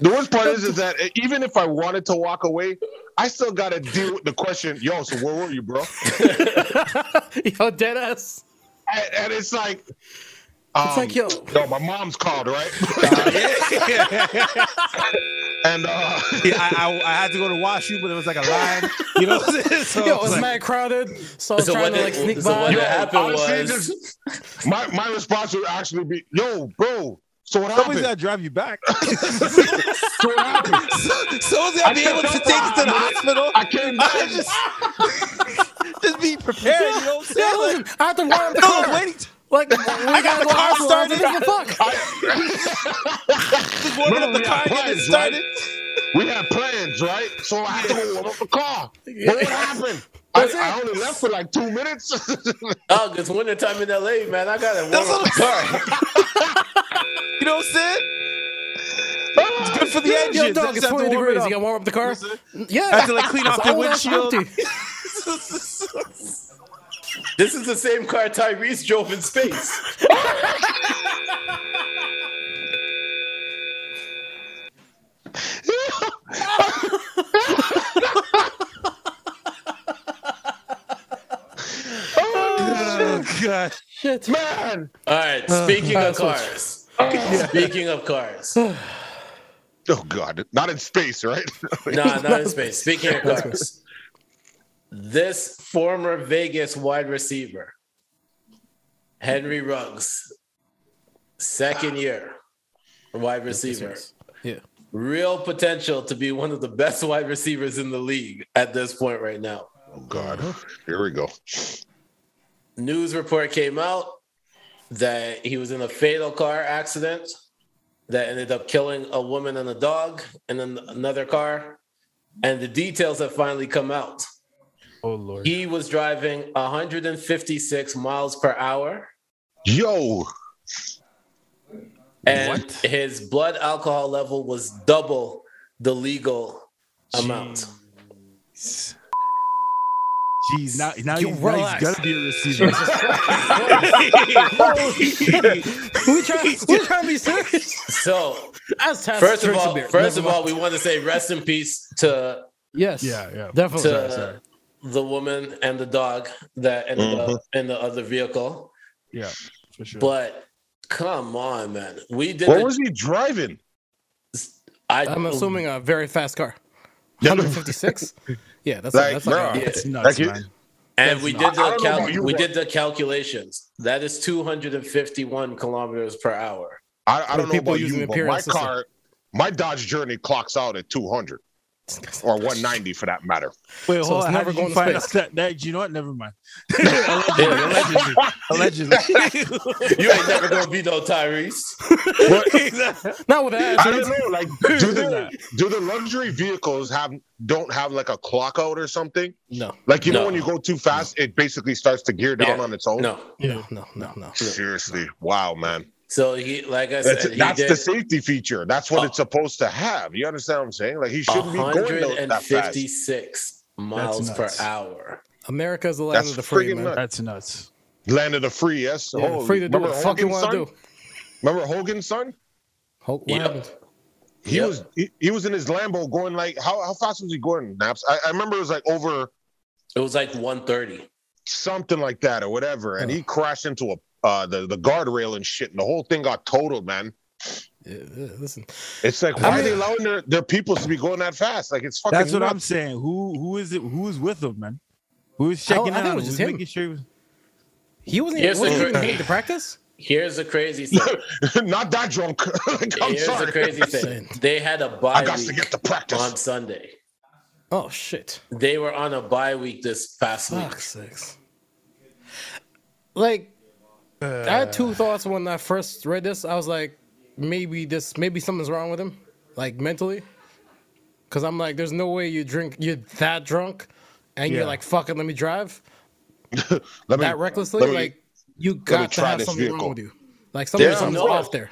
The worst part is, is that even if I wanted to walk away, I still got to deal with the question, yo, so where were you, bro? Yo, dead ass. And, and it's like, um, It's like, yo, no, my mom's called, right? and uh, Yeah, I, I, I had to go to wash you, but it was like a line. You know what I'm saying? So yo, I was it's like, mad crowded. So I was So trying to like sneak so what by. happened honestly, was- just- my my response would actually be, yo, bro. So what somebody's happened? got to drive you back. So what happened? Someone's got to be able to take you to the hospital. I came back. I just, just be prepared. You know what I'm Yeah, saying? listen, I have to warm up the No, car. waiting. Like, we gotta the car hospital. started. What the fuck? Just warming up the we car had and getting plans, started. We had plans, right? So I had to go warm up the car. But what happened? That's I, I only left for like two minutes. Oh, it's winter time in LA, man. I gotta warm That's up the car. You know what I'm saying? It's good for the engine. Yo, dog, it's 20 degrees. You gotta warm up the car. Yeah. I have to like clean off It's your all that's windshield. This is the same car Tyrese drove in space. Oh god. Shit. Man. All right. Uh, speaking of switch. cars. Speaking of cars. Oh God. Not in space, right? Nah, not in space. Speaking of cars. This former Vegas wide receiver, Henry Ruggs, second year wide receiver. Yeah. Real potential to be one of the best wide receivers in the league at this point right now. oh God. Here we go. News report came out that he was in a fatal car accident that ended up killing a woman and a dog in an- another car. And the details have finally come out. Oh lord. He was driving 156 miles per hour, Yo. and What? his blood alcohol level was double the legal amount. Jeez, now now, You you, now he's gonna be a receiver. we try, we trying to be serious. So, As first of all, first of all, we want to say rest in peace to yes, Yeah, yeah. definitely. to the woman and the dog that ended up mm-hmm. in the other vehicle. yeah, for sure. But come on, man. We did What the- was he driving? I, I'm assuming a very fast car. 156. Yeah, that's Like, that's like bruh. Yeah. it's nuts, Like you- man. and we did the cal- you, we did the calculations. That is 251 kilometers per hour. I, I don't know about you, but my system. car, my Dodge Journey clocks out at 200. Or 190 for that matter. Wait, So hold it's on. Never did you going to find out space. that, that? You know what? Never mind. allegedly, allegedly, allegedly. You ain't never gonna be no Tyrese. Exactly. Not with that. I don't know. Like, do the do the luxury vehicles have don't have like a clock out or something? No, Like you know when you go too fast, it basically starts to gear down Yeah. on its own. No. no, no, no, no. Seriously, wow, man. So he, like I said, That's, that's did the safety feature. That's what Oh. it's supposed to have. You understand what I'm saying? Like he shouldn't be going tho- that fast. 156 miles per nuts. hour. America's the land That's of the free, friggin' man. nuts. That's nuts. Land of the free, yes. Yeah, Holy- free to do what remember the fuck you want to son? do. Remember Hogan's son? Hulk, what Yep. happened? He Yep. was he, he was in his Lambo going like how how fast was he going? Nappz. I, I remember it was like over It was like 130. something like that or whatever, and he crashed into a uh the the guardrail and shit, and the whole thing got totaled, man. Yeah, yeah, listen, It's like I why are they allowing their, their people to be going that fast? Like it's fucking. That's what I'm saying. Who who is it? Who's with them, man? Who's checking I think out? it was Who's him. making sure? He was... he wasn't. Here's wasn't the even cra- hitting to practice. Here's the crazy thing. Not that drunk. like, I'm Here's sorry. the crazy thing. They had a I bye I got to get to practice. on Sunday. Oh shit! They were on a bye week this past week. Fuck sakes. Like, I had two thoughts when I first read this. I was like, maybe this, maybe something's wrong with him, like mentally. Because I'm like, there's no way you drink, you're that drunk, and you're Yeah. like, fuck it, let me drive Let me, that recklessly. let me- like, you got to have something vehicle. wrong with you. Like, something, There's something's no- off there.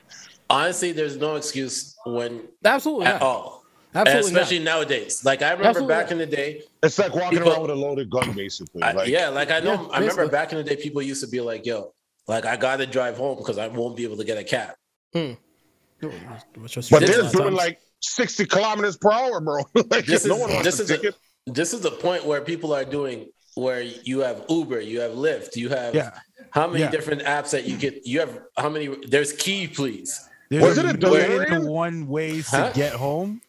Honestly, there's no excuse when Absolutely at not. all. Absolutely Especially not. nowadays. Like I remember Absolutely back not. in the day. It's like walking People- around with a loaded gun, basically. I- yeah, like I know Yeah, I remember back in the day people used to be like, yo, like I gotta drive home because I won't be able to get a cab. Hmm. Which But This they're is- doing like 60 kilometers per hour, bro. like, This no is- one this is a- This is the point where people are doing where you have Uber, you have Lyft, you have Yeah. how many Yeah. different apps that you get you have how many there's key please. There's Was it a million DeLorean? to one ways Huh? to get home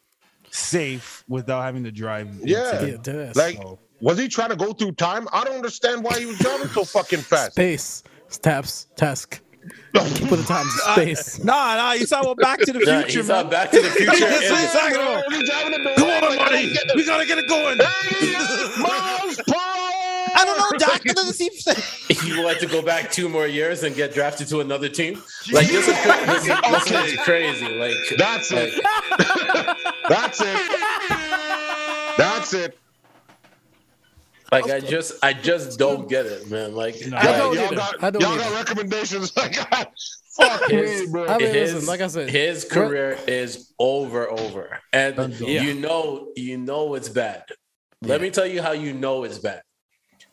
safe without having to drive. Yeah. Yeah, deadass. Like, was he trying to go through time? I don't understand why he was driving so fucking fast. space, taps, task. Put the time to space. Nah, nah, you saw what Back to the Nah, Future, he's not man. back to the future. That's what I'm talking about. He's driving a Come on, DeLorean, like, buddy. don't We gotta get it going. Miles per hour! I don't know, Doc. It doesn't seem you want to go back two more years and get drafted to another team? Like this is this is, this is crazy. Like That's it. That's it. That's it. Like I just I just don't get it, man. Like I don't y'all got, I don't y'all got recommendations. Like, fuck His- me, bro. I mean, his, listen, like I said, his career is over, over, and Yeah. you know, you know it's bad. Let me tell you how you know it's bad,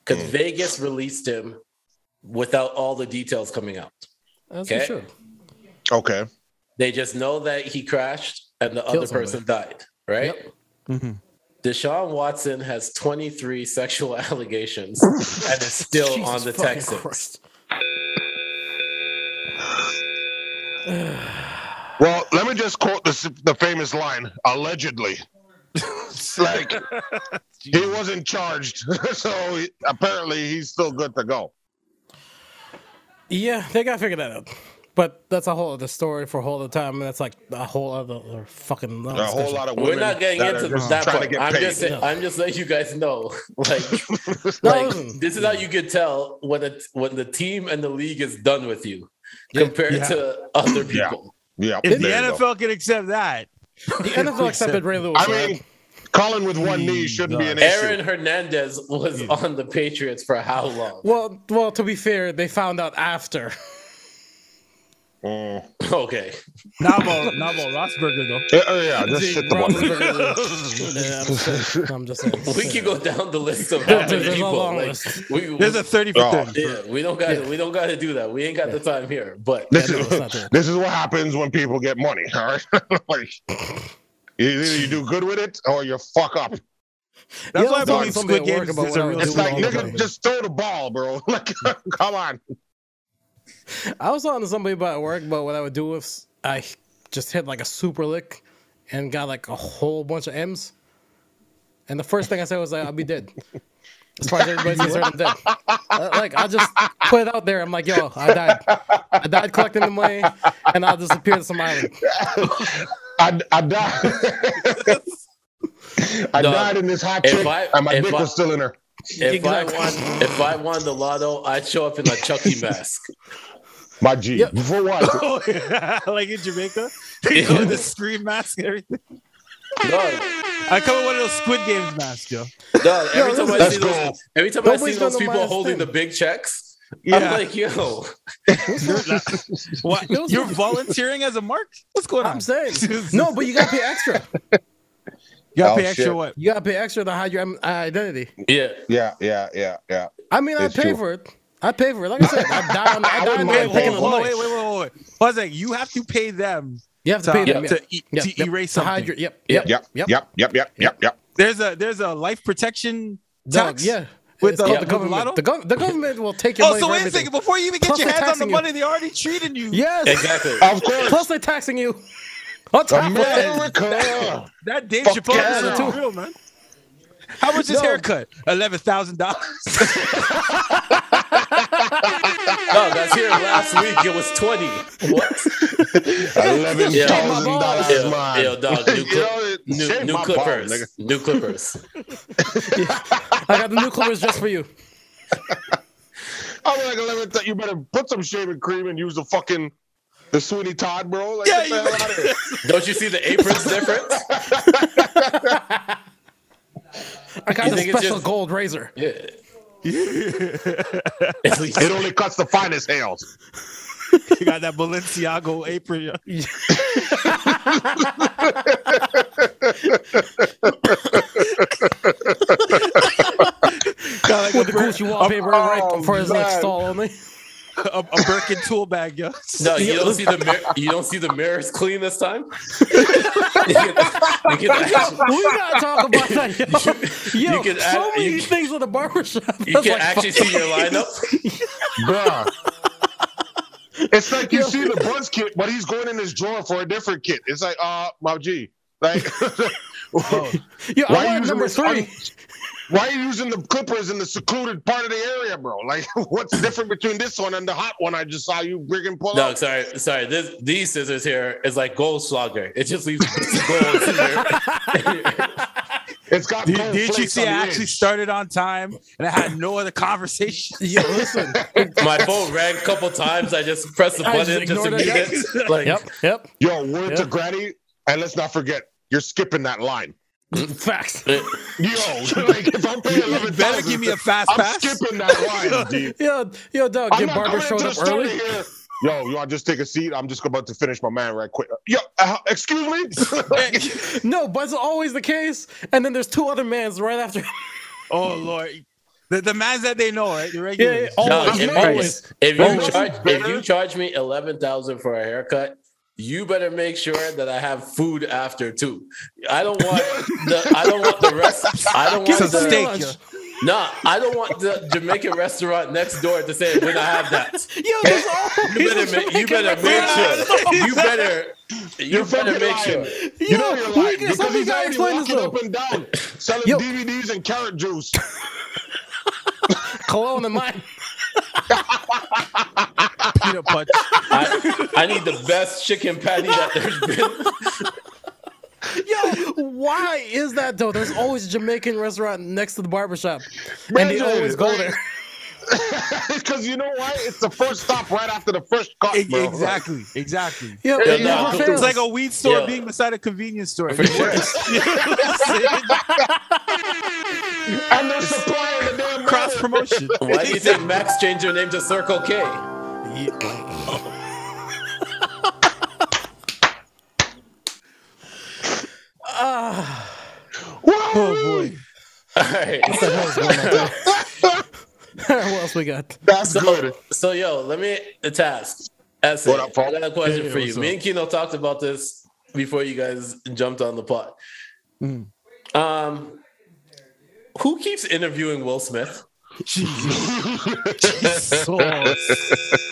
because Mm. Vegas released him without all the details coming out. That's Okay. sure. Okay. They just know that he crashed and the other Killed somebody. person died, right? Yep. Mm-hmm. Deshaun Watson has 23 sexual allegations and is still Jesus on the fucking Texans. Christ. Well, let me just quote the, the famous line allegedly. like, he wasn't charged. so he- apparently he's still good to go. Yeah, they gotta figure that out. But that's a whole other story for a whole other time. And that's like a whole other fucking A whole lot of women. We're not getting that into are just that part. to get I'm paid. just saying, I'm just letting you guys know. Like, like this is how you could tell when it when the team and the league is done with you compared Yeah. to other people. yeah, If the there go. NFL can accept that, The NFL accepted Ray Lewis. I right? mean, Colin with one knee shouldn't be an Aaron issue. Aaron Hernandez was on the Patriots for how long? well, well, to be fair, they found out after. Mm. Okay, not about not about Roethlisberger though. Yeah, oh, yeah, just shit the ball. Yeah, I'm just saying. I'm just saying. we can go down the list of how There's many a people. long like, list. we, There's a thirty for Oh. thirty. yeah, we don't got to we don't got to do that. We ain't got the time here. But This no, is it's this is what happens when people get money. All right, like either you do good with it or you fuck up. That's Yeah, why I I was believe talking to somebody Squid at work Games about is what a I real was It's like nigga, just throw the ball, bro. Like, come on. I was talking to somebody about work about what I would do if I just hit like a super lick and got like a whole bunch of M's. And the first thing I said was like, I'll be dead. As far as everybody's concerned, I'm dead. Uh, Like I just put it out there. I'm like, yo, I died. I died collecting the money, and I'll disappear to some island. I, I died. I Dog, died in this hot if chick, I- and my if dick I- was still in her. If Exactly. I won, if I won the lotto, I'd show up in a Chucky mask. My G. Yep. For what? Oh, yeah. like in Jamaica, they go with the scream mask and everything. Dog, I come with one of those Squid Games masks, yo. dog. Every time I see go. those, every time I see those people holding thing. the big checks, Yeah. I'm like, yo, What? You're volunteering as a mark? What's going on? I'm saying no, but you gotta pay extra. You gotta Oh, pay extra shit. what? You gotta pay extra to hide your um, identity. yeah. Yeah, yeah, yeah, yeah. I mean, I pay true. for it. I pay for it. Like I said, I die on, I die on wouldn't the mind picking paying of Whoa, the whoa, night. wait, wait, wait, wait. I was like, you have to pay them You have to to, pay them. Yeah. Yep. to, e- Yep, to yep, erase to something. hide your. Yep. Yep. Yep, Yep. yep, yep, yep, yep, yep. There's a there's a life protection Dog, tax. yeah. With the- called with the the government. The, gov- the government will take your Oh, money so wait a second. Before you even get Plus your hands on the taxing you. money, they already treated you. Yes. Exactly. Of course. Plus they're taxing you. On top of that. America. That Dave Fuck Chappelle yeah. is too. real, man. How much is No. haircut? Eleven thousand dollars. No, that's here last week. It was twenty. What? Eleven Yeah. thousand Yo, dollars, Yo, man. yo, dog. New, You clip, new, new clippers. balls, nigga. new clippers. I got the new clippers just for you. I'm like eleven. th- You better put some shaving cream and use the fucking the Sweeney Todd, bro. Like, Yeah, you- hell out of here. Don't you see the aprons different? I got You the think it's special just- gold razor. Yeah. At It only cuts the finest hairs. you got that Balenciaga apron. Got like With the Gucci wallpaper oh, right for his like man. stall only. A, a Birkin tool bag, yo. No, you don't see the mir- you don't see the mirrors clean this time. you can, you can actually, We gotta talk about that, yo. Yo, you can so add- many you- things in the barbershop. you can like actually see your lineup. Bruh. It's like you see the Buns kit, but he's going in his drawer for a different kit. It's like, uh, my G. Like, Yo, Why I you want using number this three. Un- why are you using the clippers in the secluded part of the area, bro? Like, what's different between this one and the hot one I just saw you bring pull No, up? sorry, sorry. This these scissors here is like Goldschlager. It just leaves gold in there. It's got Did, gold did you see I actually edge. started on time and I had no other conversation? Yo, listen. My phone rang a couple times. I just pressed the I just button just to ignored get it. it. Like, Yep, yep. Yo, word Yeah. to Granny, and let's not forget, you're skipping that line. Facts. Yo, like if I'm paying eleven Better give me a fast I'm pass. skipping that line, dude. Yo, yo, dog, I'm your not barber coming showed up early. Here. Yo, you want to just take a seat? I'm just about to finish my man right quick. Yo, uh, excuse me. No, but it's always the case. And then there's two other mans right after. Oh Lord, the the mans that they know, right? The yeah, regulars. yeah, No, always, if, always. if you charge if you charge me eleven thousand for a haircut, you better make sure that I have food after too. I don't want the I don't want the rest. I don't Give want me Some some the steak, lunch. yo. nah. I don't want the Jamaican restaurant next door to say when I have that. Yo, there's always You better make, you better make sure. You better you You're better fucking make sure. lying. Yo, You know you're we lying can- because somebody he's already explain this walking up and down, selling Yo. DVDs and carrot juice. Cologne and mine. Peanut punch. I, I need the best chicken patty that there's been. Yo, why is that though? There's always a Jamaican restaurant next to the barbershop. Man, and they yeah, always go there. Because you know why? It's the first stop right after the first cut, E- bro. Exactly, exactly. Yo, Yeah, it no, never it's fails. It's like a weed store Yeah. being beside a convenience store. For sure. and they're supplying the damn Cross promotion. Why do you think Mac's changed your name to Circle K? Oh boy. All right. what else we got? That's So, good. so yo, let me the task. Essay. What up, Paul? I got a question Hey, for you. what's Me and Kino talked about this before you guys jumped on the pod. Mm. Um, who keeps interviewing Will Smith? Jesus. Jesus.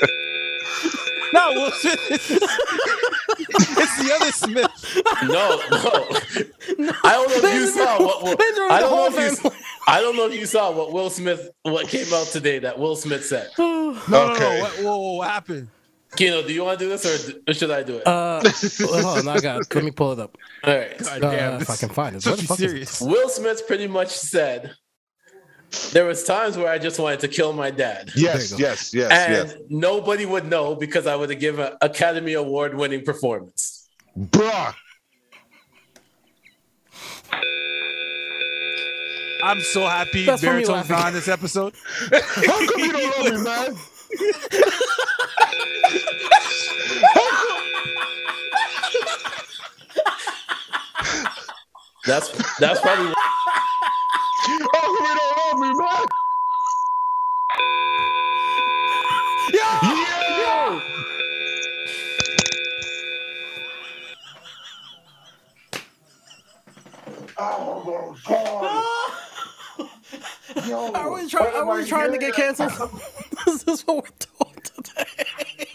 No, Will Smith. it's the other Smith. No, no. I don't know if you saw what. what They threw I don't know whole if you. I don't know if you saw what Will Smith what came out today that Will Smith said. No, no, Okay. no. What, whoa, whoa, what happened? Kino, do you want to do this or, or should I do it? Uh, hold on, I got. Let me pull it up. All right. God Uh, damn, if I can find it. So Where the be fuck is it? serious. Will Smith pretty much said there was times where I just wanted to kill my dad. Yes, There you go. yes, yes, And yes. nobody would know because I would have given an Academy Award winning performance. Bruh. I'm so happy That's for me Baritone's not on this episode. How come you don't love me, man? That's that's probably Oh, How come you don't love me, man? Yo! Oh my god! Yo, Are we, try, are we trying to get hearing? canceled? this is what we're doing today.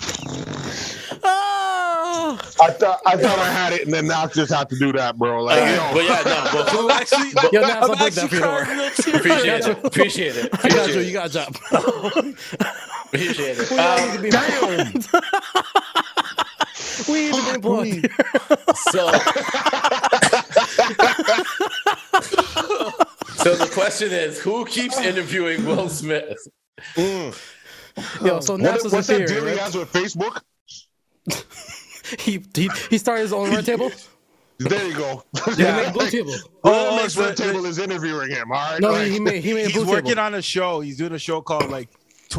Oh, I thought I thought I had it, and then now I just have to do that, bro. Like, Uh, yo, but yeah, no, but who actually, Yo, Nappz, I'll I'm break that actually for crying worry. real tears. appreciate it. Appreciate it. I got you. You got a job. Appreciate it. we need Um, to be damn. we need to be so, so the question is, who keeps interviewing Will Smith? Mm. Yo, so Nappz What, is a what's that theory, deal he has with Facebook? He, he he started his own red table. There you go. He made blue table. Whoever Oh, makes so Red Table is interviewing him. All right. No, Like, he, he made he made a He's blue working table. on a show. He's doing a show called like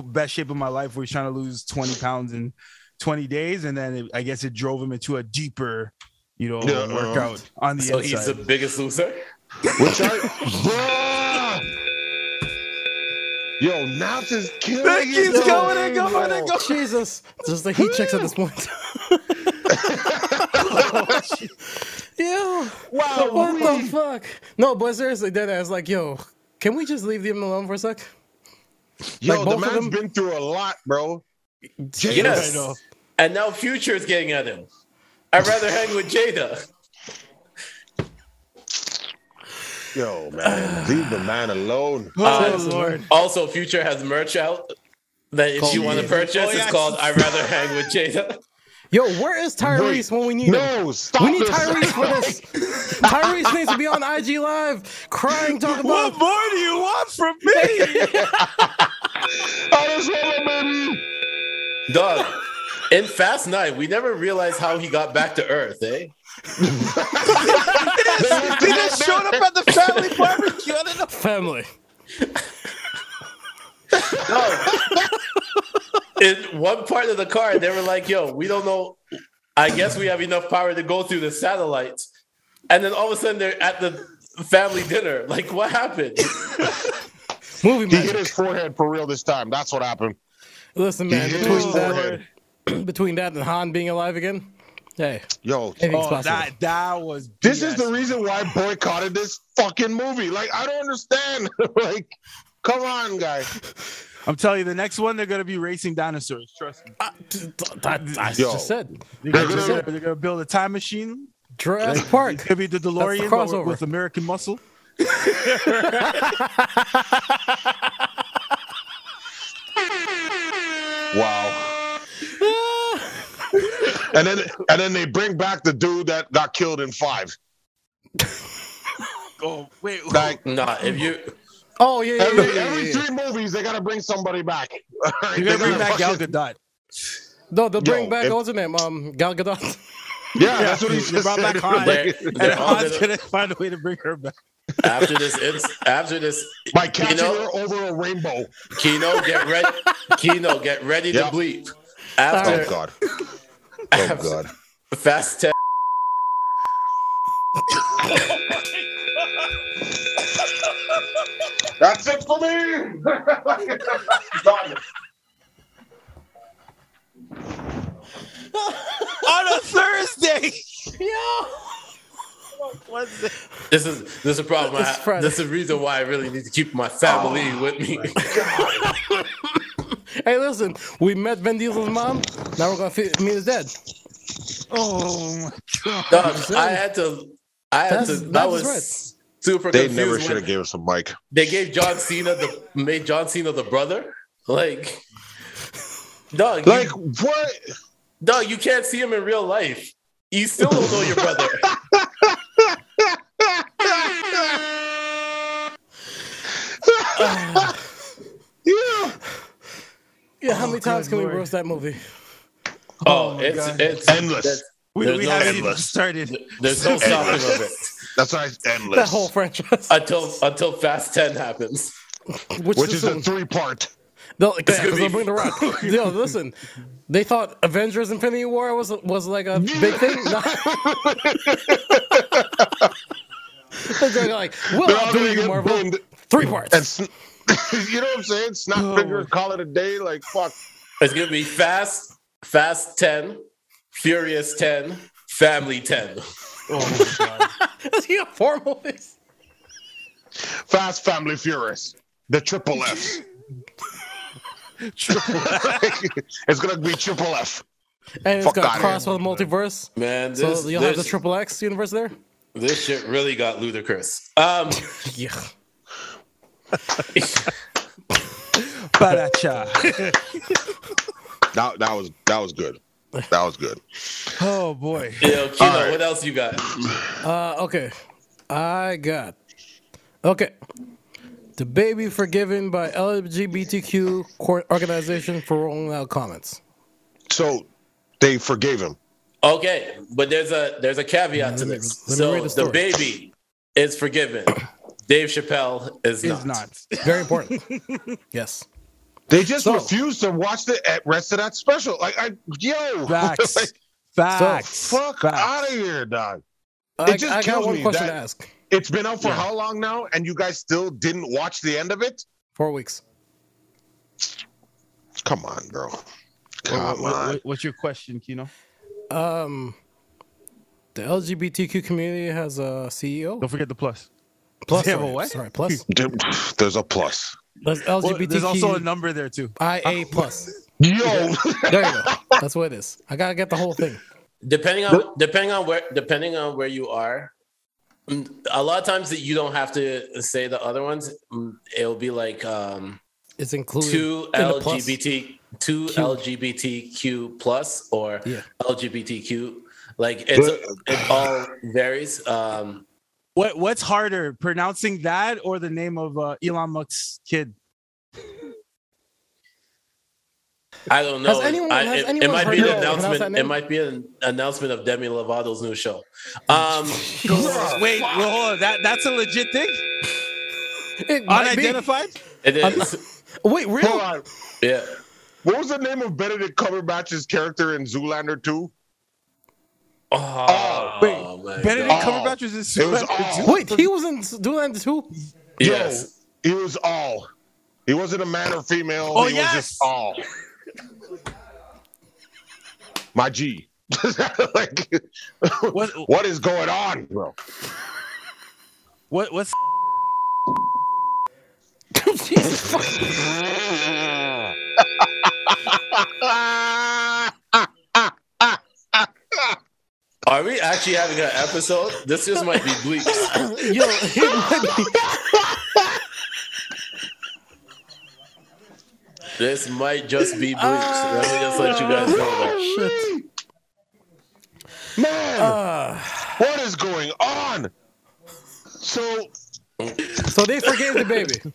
Best Shape of My Life, where he's trying to lose 20 pounds in 20 days, and then it, I guess it drove him into a deeper, you know, Yeah, uh, workout on the So he's the biggest loser. Which I, Yo, Nappz is killing That it, keeps going and going and going. Jesus, just the heat checks at this point. yeah. Wow, What we- the fuck? No, but seriously, dead ass. Like, yo, can we just leave them alone for a sec? Yo, like, the both of man's them- been through a lot, bro. Yes. I know. And now Future is getting at him. I'd rather hang with Jada. Yo, man, leave the man alone. Oh, Uh, Lord. Also, Future has merch out that if you want to purchase, Oh, yeah. it's called I'd rather hang with Jada. Yo, where is Tyrese when we need him? No, stop We need this. Tyrese for this. Tyrese needs to be on IG Live, crying, talking about. What about. more do you want from me? I just want a baby. Dog, in Fast Nine, we never realized how he got back to Earth, eh? he just showed up at the family barbecue. I don't. Family. Dog. in one part of the car, they were like, yo, we don't know. I guess we have enough power to go through the satellites. And then all of a sudden they're at the family dinner. Like, what happened? Movie He hit his forehead for real this time. That's what happened. Listen, man, hit between that, between that and Han being alive again, hey, Yo, Oh, that that was. this is the reason why I boycotted this fucking movie. Like, I don't understand. like, come on, guy. I'm telling you, the next one they're gonna be racing dinosaurs. Trust me. Uh, I, that, I Yo. just said They're They're gonna, gonna- they're gonna build a time machine. Jurassic It Park. could be the DeLorean but with, crossover. with American muscle. Wow. and then and then they bring back the dude that got killed in five. Oh wait, Like nah, if you Oh yeah, yeah, yeah, every, yeah, yeah, every yeah. three movies, they gotta bring somebody back. Alright, you're they gonna bring back Gal Gadot. No, they'll bring Yo, back if- what's her name? Um, Gal Gadot. Yeah, that's what he They just brought said. back Han. they're, And they're Han's gonna, gonna find a way to bring her back. after this, ins- after this, By catching Kino, her over a rainbow. Kino, get ready. Kino, get ready Yeah. to bleep. Oh God. Oh after God. Fast Ten. That's it for me. Done. On a Thursday. yeah. What's it? This is this is a problem. I It's have. Friday. This is the reason why I really need to keep my family Oh, with me. Hey, listen, we met Vin Diesel's mom. Now we're gonna fi- meet his dad. Oh my god. Dog, I had to. I had That's- to. that's That was right. Super They confused. never should have gave us a mic. They gave John Cena the made John Cena the brother. Like, dog, you- Like what? Dog, you can't see him in real life. You still don't know your brother. Yeah. Yeah, how many oh, times good can we lord. roast that movie? Oh, oh my it's God. it's Endless. there's- We, we no haven't even started. There's no stopping of it That's why it's endless. That whole franchise, until until Fast Ten happens. which, which is is a three part. They'll, yeah, 'cause be- bring the rock. Yo, listen, they thought Avengers: Infinity War was was like a big thing. No. They're like, well, They're I'll all do gonna you, get Marvel. boomed Three parts. and sn- you know what I'm saying? Snap Oh. finger, call it a day. Like fuck. It's gonna be Fast Fast Ten, Furious Ten, Family Ten. Oh my god. Is he a four movies? Fast Family Furious. The triple F. Triple F. it's gonna be triple F. And it's Fuck got outta cross here. with the multiverse. Man, So this you'll have the triple X universe there. this shit really got ludicrous. Um, Yeah. Baracha. That that was that was good. That was good. Oh boy. yo, Kino, All right. what else you got? Uh, okay. I got. Okay. DaBaby forgiven by LGBTQ court organization for rolling out comments. So they forgave him. Okay, but there's a there's a caveat to me- this. So the the, baby is forgiven. Dave Chappelle is Is not. not. Very important. yes. They just So- refused to watch the rest of that special. Like I yo, Facts. like, Facts. fuck Facts. out of here, dog. I, just I got kills one me question that- to ask. It's been out for how long now, and you guys still didn't watch the end of it? Four weeks. Come on, bro. Come what- on. what- what's your question, Kino? Um, the LGBTQ community has a CEO. Don't forget the plus. Plus, Yeah, sorry, but what? sorry, plus. There's a plus. There's Well, there's also a number there too. IA plus. Yo, There you go. That's what it is. I gotta get the whole thing. Depending on depending on where depending on where you are, mm, a lot of times that you don't have to say the other ones. Mm, It'll be like um, It's included two in. LGBT two Q. LGBTQ plus or Yeah. LGBTQ. Like it's it all varies. Um, What what's harder, pronouncing that or the name of uh, Elon Musk's kid? I don't know. Has anyone- I- has it, it might be an announcement. It might be an announcement of Demi Lovato's new show. Um, Wait, well, hold on. That that's a legit thing. It. Unidentified. it is. Wait, hold really? on. Yeah. What was the name of Benedict Cumberbatch's character in Zoolander 2? Oh, Wait, my Benedict God. Oh. Cumberbatch was in It was Zoolander all. Wait, he was in Zoolander too. Yes. Yo, he was all. He wasn't a man or female. Oh, he yes. was just all. My G. like, What- what is going on, bro? What what's Jesus fuck. Are we actually having an episode? This just might be bleeps. Yo, he might be. This might just be bleeps. Let me just let you guys know that. Shit. Man, Uh, what is going on? So, so they forgave the baby.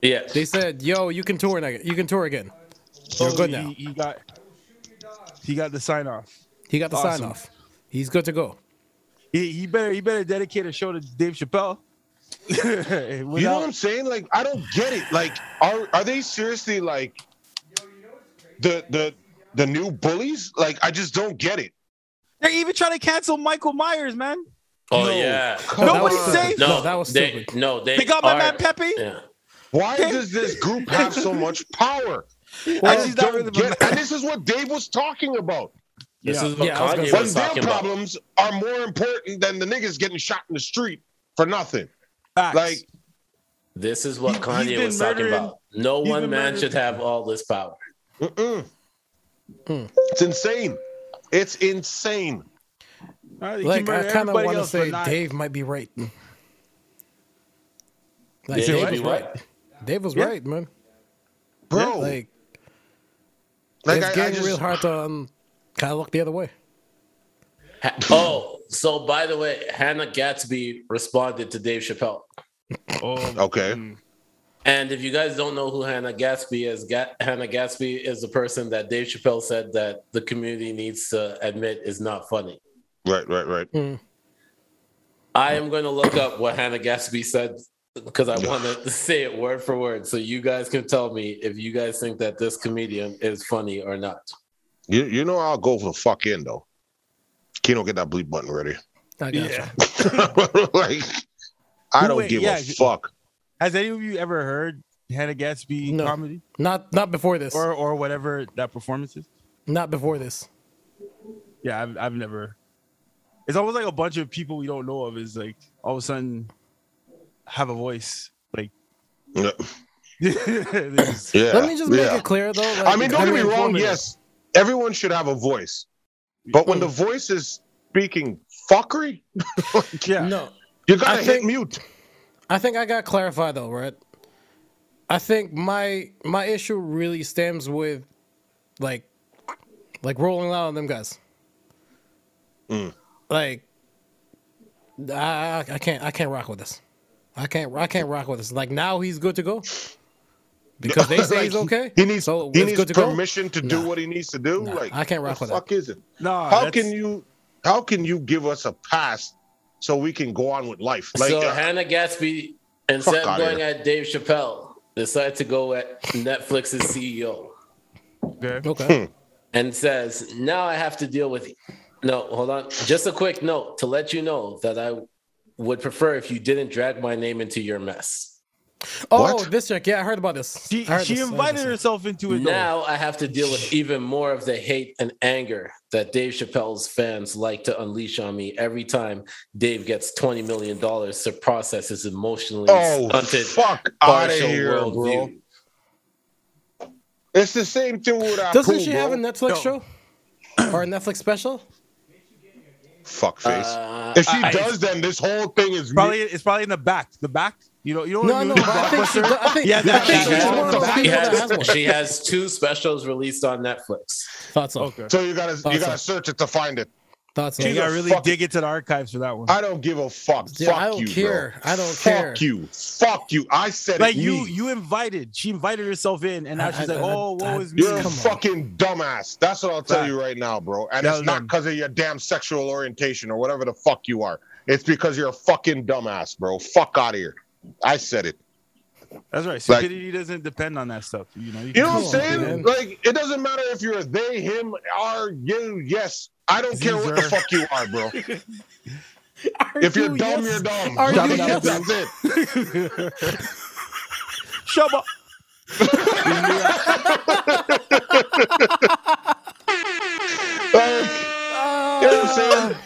Yeah. They said, "Yo, you can tour again. You can tour again. You're good now." He, he got he got the sign off. He got the Awesome. sign off. He's good to go. He, he better he better dedicate a show to Dave Chappelle. you know what I'm saying? Like, I don't get it. Like, are are they seriously like the the the new bullies? Like, I just don't get it. They're even trying to cancel Michael Myers, man. Oh No. yeah. No, Nobody that was say- stupid. No, No, that was they, stupid. No, they, They got my are- man Pepe. Yeah. Why does this group have so much power? I just don't really get it. And this is what Dave was talking about. This Yeah. is what Yeah, I was Kanye was their talking about. problems are more important than the niggas getting shot in the street for nothing. Facts. Like, This is what He- Kanye been was talking about. No he's one man murdering- should have all this power. Hmm. it's insane. It's insane. All right, Like I kind of want to say not- Dave might be right. Like, Dave Dave was right. Dave was Yeah. right, man. Bro, Like, like, it's I, I getting just, real hard to um, Kind of look the other way. Oh, so by the way, Hannah Gadsby responded to Dave Chappelle. Oh, Okay. mm. And if you guys don't know who Hannah Gadsby is, Ga- Hannah Gadsby is the person that Dave Chappelle said that the community needs to admit is not funny. Right, right, right. I am going to look up what Hannah Gadsby said because I want to say it word for word so you guys can tell me if you guys think that this comedian is funny or not. You you know I'll go for the fuck in though. Kino, get that bleep button ready. I got Yeah. like I Who- don't wait, give yeah, a fuck. Has any of you ever heard Hannah Gadsby No. comedy Not not before this. or or whatever that performance is? not before this. Yeah, I've I've never. It's almost like a bunch of people we don't know of is like all of a sudden have a voice. Like Yeah. yeah. Let me just make yeah. it clear though. I mean, don't get me wrong. informative. Yes, everyone should have a voice, but when the voice is speaking fuckery, yeah. No, you gotta I hit think- mute. I think I got clarified though, right? I think my my issue really stems with like like rolling out on them guys. Mm. Like I, I I can't I can't rock with this. I can't I can't rock with this. Like now he's good to go because they say he's okay. He needs so he needs good to go. permission to do Nah. what he needs to do. Nah, like I can't rock the with that. fuck is it? No, How that's- can you how can you give us a pass so we can go on with life? Like so uh, Hannah Gadsby, instead of going here. at Dave Chappelle, decided to go at Netflix's CEO Okay. Okay. and says, Now I have to deal with. No, hold on. Just a quick note to let you know that I would prefer if you didn't drag my name into your mess. Oh, What? this chick. Yeah, I heard about this. She heard she this. Invited this. herself into it. though. Now I have to deal with even more of the hate and anger that Dave Chappelle's fans like to unleash on me every time Dave gets $20 million to process his emotionally oh stunted fuck out of partial here, bro. worldview. It's the same thing with our Doesn't pool, she bro. have a Netflix No. show or a Netflix special? fuck face? Uh, if she I- does, then this whole thing is Probably it's probably in the back. The back. You know. You know. No, what no, you I think she. I think. Yeah, I think she, she's that- one of those she has has, she has two specials released on Netflix. Thought so. Okay. so you gotta you gotta search it to find it. Thought so. You She's gotta really fucking- dig into the archives for that one. I don't give a fuck. Yeah, fuck I don't you, care. bro. I don't fuck care. you. Fuck you. I said like it. you, me. you invited. She invited herself in, and now I- she's I- like, I- "Oh, what I- was me?" You're a fucking dumbass. That's what I'll tell you right now, bro. And it's not because of your damn sexual orientation or whatever the fuck you are. It's because you're a fucking dumbass, bro. Fuck out of here. I said it. That's right. Like- doesn't depend on that stuff. You know. You know what I'm saying? man. Like, it doesn't matter if you're a they, him, are you, yes. I don't care what the fuck you are, bro. Are If you're you dumb, yes? you're dumb. Are Dumb, you dumb, yes? That's it. Shut up. Like, you know what I'm saying? Ah.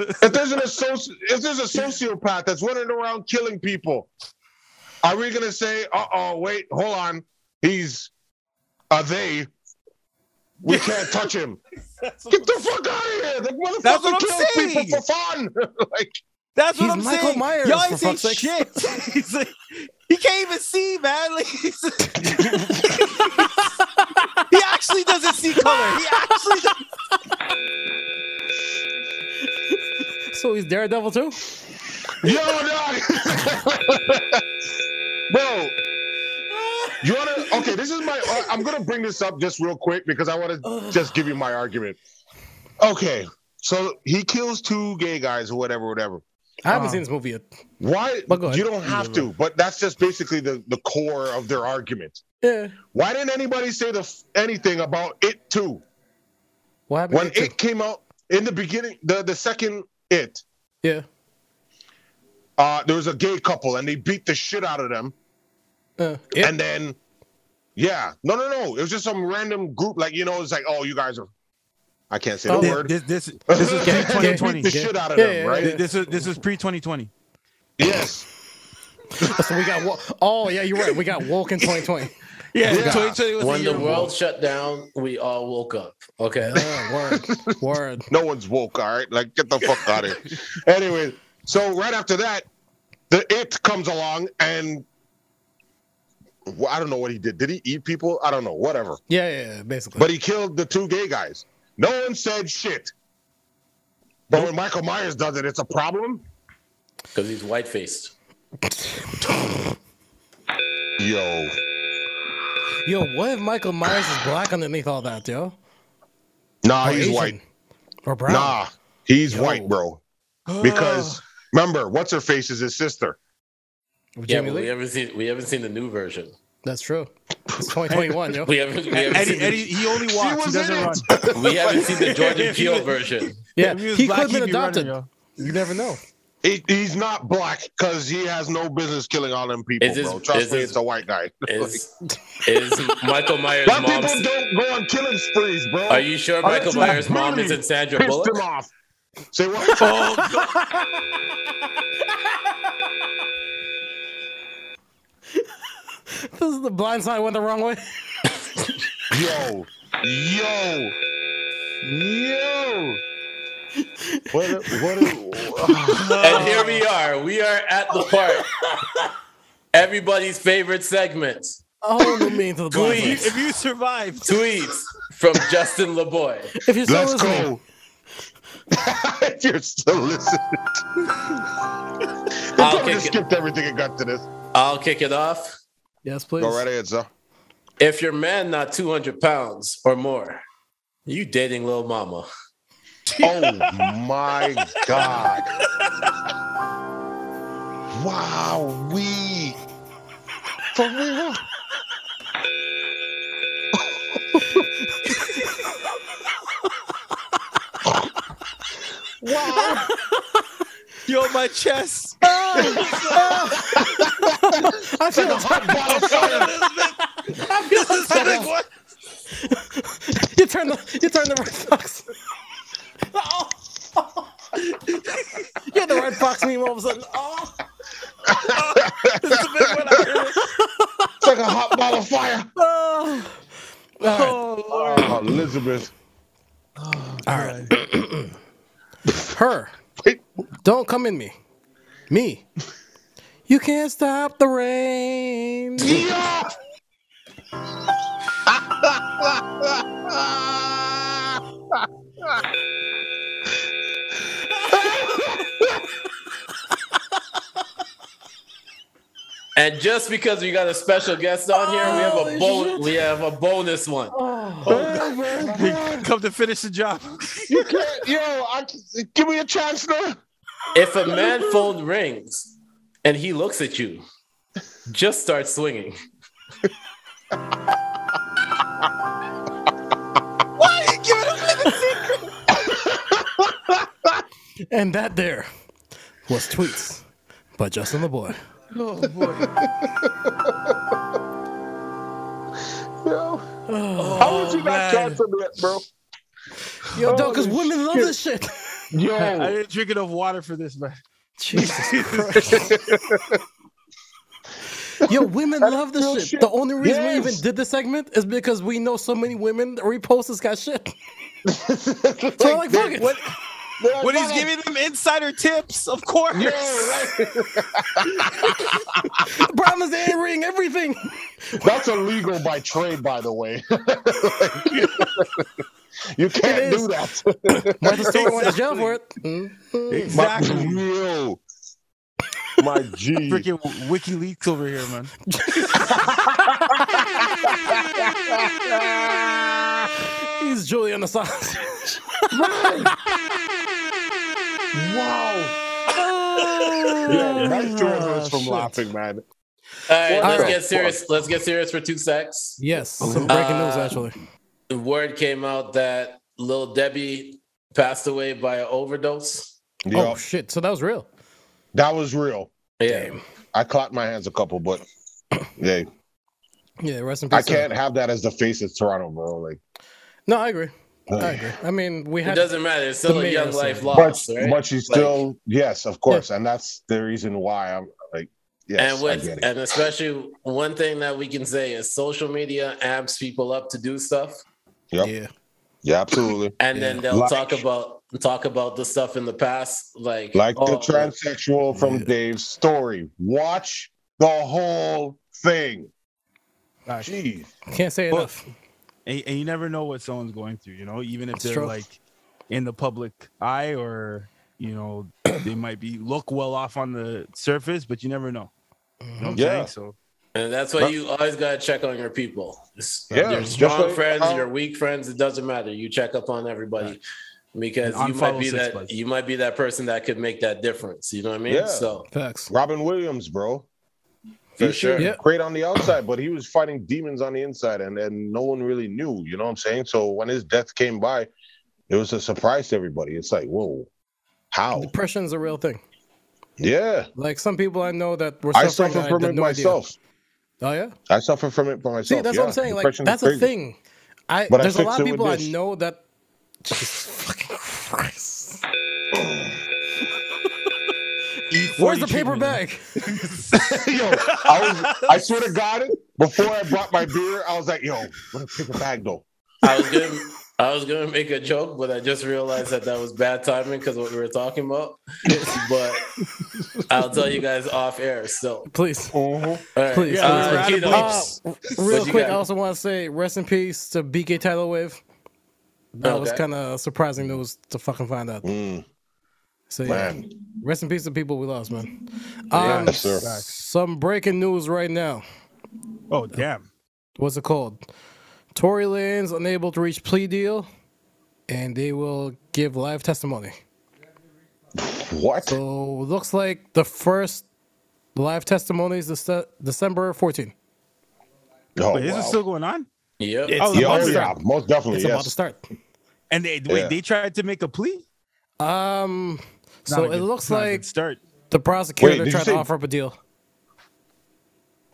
If there's an associ- if there's a sociopath that's running around killing people, are we gonna say, "Uh oh, wait, hold on, he's a they"? We can't touch him. Get the fuck out of here! The That's what motherfucker I'm kills saying. people for fun. like, That's what He's I'm Michael saying. Myers, Y'all ain't saying fuck's shit. Like, he can't even see, man. Like, he actually doesn't see color. He actually. Doesn't. So he's Daredevil too. yo, dog, bro. You wanna? Okay, this is my. uh, I'm gonna bring this up just real quick because I want to just give you my argument. Okay, so he kills two gay guys or whatever, whatever. I haven't Uh, seen this movie yet. Why? But. You don't have to, but that's just basically the the core of their argument. Yeah. Why didn't anybody say the anything about it too? What happened? When to it came out in the beginning, the the second it, Yeah. uh, there was a gay couple and they beat the shit out of them, Uh, it, and then, yeah, no, no, no, it was just some random group, like you know, it's like, oh, you guys are, I can't say Oh, the This, word. this, this, this is pre 2020. beat the shit out of Yeah, them, yeah, right? This is this is pre 2020. Yes. so we got. wo- Oh yeah, you're right. We got woke in 2020. Yeah, Yeah. 2020 was When the the year world shut down, we all woke up. Okay. Oh, word, word. No one's woke, all right? Like, get the fuck out of here. Anyway, so right after that, the it comes along and well, I don't know what he did. Did he eat people? I don't know. Whatever. Yeah, yeah, yeah basically. But he killed the two gay guys. No one said shit. But when Michael Myers does it, it's a problem. Because he's white faced. Yo, yo, what if Michael Myers is black underneath all that, yo? nah, Or he's Asian? white. Or brown? Nah, he's Yo. white, bro. Because remember, what's her face is his sister. With Yeah, but we haven't seen we haven't seen the new version. That's true. It's 2021, yo. We haven't we haven't, Eddie, seen, Eddie, he only walks. He was doesn't in run. it. the, we haven't seen the Jordan If he Peele was- version. Yeah, If he was he black, could have been he'd be running, adopted. yo. You never know. He, he's not black because he has no business killing all them people, Is this- bro. Trust is me, this- it's a white guy. Is is Michael Myers' Black mom? people don't go on killing sprees, bro. Are you sure Michael Myers' mom really isn't Sandra pissed Bullock? him off. Say what? Oh, this is the blind side went the wrong way. Yo, yo, yo. What? A, what? A, And here we are. We are at the part. Everybody's favorite segment. A whole new meaning to the blind Tweet. side. If you survive, Tweets from Justin LaBoy. If you're still let's listening, go. You're still listening. They I'll probably kick just it. skipped everything and got to this. I'll kick it off. yes, please. Go right ahead, sir. If your man not 200 pounds or more, you dating little mama. Oh my god! Wow, we for real. wow. yo, my chest. I feel Like a hot ball of fire. I feel This is like, what? you turn the you turn the red fox. Oh. you had the red fox meme all of a sudden. Oh. This is the big one It's like a hot ball of fire. Oh. All right. Oh, Lord. Oh, Elizabeth. All right. Her. Wait. Don't come in me. Me. You can't stop the rain. Yeah. And just because we got a special guest on here, we have a Holy bon- shit. we have a bonus one. Oh my God. Come to finish the job. You can't, yo, I, give me a chance now. If a man phone rings and he looks at you, just start swinging. Why are you giving away the secret? And that there was tweets by Justin LaBoy. Oh, boy. Yo, Oh, how was you not man. canceled yet, bro? Yo, dog, because women love this shit. Yo, I didn't drink enough water for this, man. Jesus Christ. Yo, women love this shit. shit. The only reason we even did this segment is because we know so many women repost this guy shit. So we're like, fuck it. What, They're when he's "Fuck giving them insider tips, of course. Yo, like, Brown is the earring, everything. that's illegal by trade, by the way. you can't do that. Martha Stewart went to jail for it. Exactly. My, yo, my G. Freaking WikiLeaks over here, man. He's Julian Assange. Wow. Yeah, that's two of us from shit. laughing, man. All right, What let's the get serious. Let's get serious for two secs. Yes, some breaking news Uh, actually. The word came out that Lil Debbie passed away by an overdose. Yo, Oh shit! So that was real. that was real. Yeah. I clapped my hands a couple, but yeah, Yeah, rest in peace. I can't have that as the face of Toronto, bro. Like, No, I agree. I agree. I mean, we have It doesn't matter. It's still a young mayor life said- but, lost, right? but she's still yes, of course, and that's the reason why I'm like, yes, and I with get it. and especially one thing that we can say is social media amps people up to do stuff, Yep. yeah. Yeah, absolutely. and then they'll Like- talk about talk about the stuff in the past, like Like the oh, transsexual from Yeah. Dave's story. Watch the whole thing. Jeez. Can't say Well, enough. And, and you never know what someone's going through. You know, even if It's they're true. like in the public eye, or you know, they might be look well off on the surface, but you never know. You know what I'm mm-hmm. Yeah. saying? So And that's why you always gotta check on your people. Yeah, your strong like friends, how- your weak friends, it doesn't matter. You check up on everybody because you might be that Buds. you might be that person that could make that difference. You know what I mean? Yeah. So Facts. Robin Williams, bro. For He sure. Yeah. great on the outside, but he was fighting demons on the inside, and, and no one really knew. You know what I'm saying? So when his death came by, it was a surprise to everybody. It's like, whoa, how? Depression's a real thing. Yeah, Like some people I know that were I suffering. suffer from had it no idea. myself. Oh yeah. I suffer from it by myself. See, that's yeah. what I'm saying. Like that's a thing. I But there's a lot of people I know that. Jesus fucking Christ! Where's the paper bag? yo, I was, I swear to God, before I brought my beer, I was like, yo, what a paper bag though. I was gonna I was gonna make a joke, but I just realized that that was bad timing because what we were talking about. but I'll tell you guys off air. So, Please, all right. please, Uh, please. Keto, Uh, real quick, got? I also want to say rest in peace to BK Tidal Wave. That was kind of surprising news to fucking find out. Mm, So yeah, man, rest in peace to people we lost, man. Yeah, Um, yes, sir. some breaking news right now. Oh damn! what's it called? Tory Lanez unable to reach plea deal, and they will give live testimony. What? So looks like the first live testimony is Dece- December 14th. Oh, Wait, is wow. it still going on? Yep. It's Oh, yeah, about yeah, most definitely. It's yes. about to start. And they wait, Yeah. they tried to make a plea. Um, Not so a it good- looks not a good like start. the prosecutor Wait, tried to say- offer up a deal.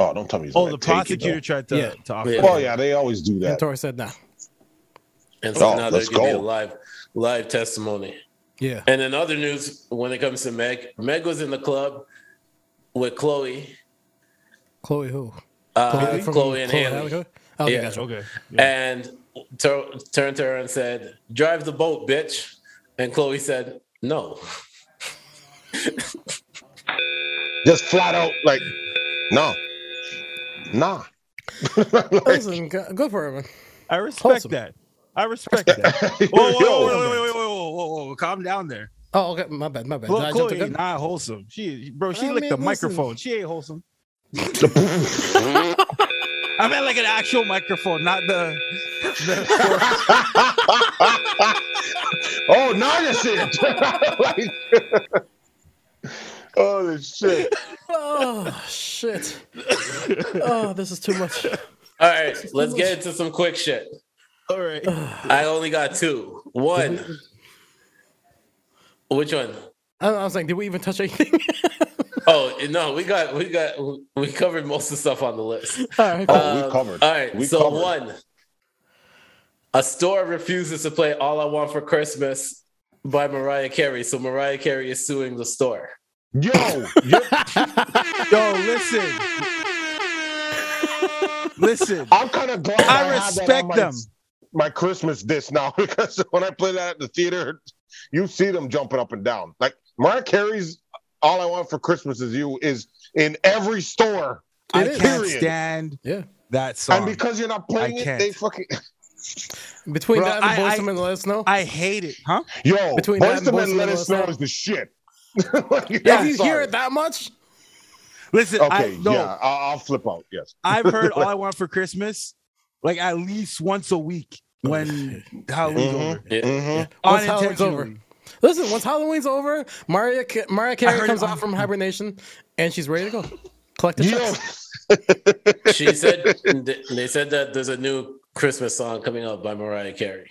Oh, don't tell me. he's Oh, the take it, prosecutor tried to, Yeah. to offer. Yeah. it. Oh yeah, they always do And that. Tory said nah. And so Oh, now let's there's gonna be a live live testimony. Yeah. And in other news, when it comes to Meg, Meg was in the club with Chloe, Chloe who? uh, from Chloe and Chloe Haley, Haley? Okay, Yeah. gotcha. Okay. Yeah. and tur- turned to her and said, "Drive the boat, bitch." And Chloe said, "No." Just flat out, like, no, nah. Like, Listen, go- good for it, man. I respect Wholesome. that. I respect that. Whoa, whoa, yo, whoa, whoa, whoa, whoa, whoa, whoa, whoa, calm down there. Oh, okay. My bad. My bad. Did Chloe, I jump the not wholesome. She, bro, she I licked mean, the listen. microphone. She ain't wholesome. I meant like an actual microphone, not the. oh, now you see it. like, oh shit. Oh shit! Oh, this is too much. All right, let's get into some quick shit. All right. I only got two. One. Which one? I, I was like, did we even touch anything? Oh no, we got we got we covered most of the stuff on the list. All right, Oh, cool. we covered. All right, We so covered. one, a store refuses to play "All I Want for Christmas" by Mariah Carey, so Mariah Carey is suing the store. Yo, yo, Yo, listen. Listen. I'm kind of glad I I, respect my, them. my Christmas disc now because when I play that at the theater, you see them jumping up and down. Like Mariah Carey's "All I Want for Christmas Is You" is in every store, I It is. can't stand Yeah. that song. and because you're not playing I it, can't. they fucking Between Bro, that and the I- boys I- men, let us know. I hate it. Huh? yo. Between Boys that to and Men, let Boyz II Men, us know is the shit. Like, if you sorry. hear it that much, Listen, okay, I, no, yeah, I'll, I'll flip out. Yes, I've heard All I Want for Christmas like at least once a week when Halloween's Mhm. over. Yeah. Mhm. Once Halloween's over. Listen. Once Halloween's over, Mariah Ca- Mariah Carey comes out from hibernation, and she's ready to go. Collect the Yo, checks. She said they said that there's a new Christmas song coming up by Mariah Carey.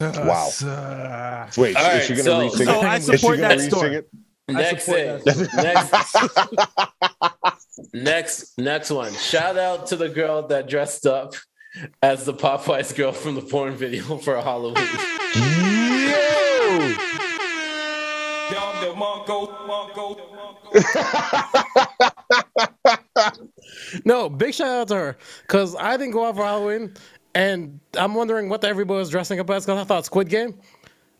Wow. Uh, wait, All is right, she gonna so- re-sing so it? I support that re-sing story. it? Next support thing, next, next, next one. Shout out to the girl that dressed up as the Popeyes girl from the porn video for Halloween. Yo, No, big shout out to her because I didn't go out for Halloween, and I'm wondering what everybody was dressing up as because I thought Squid Game,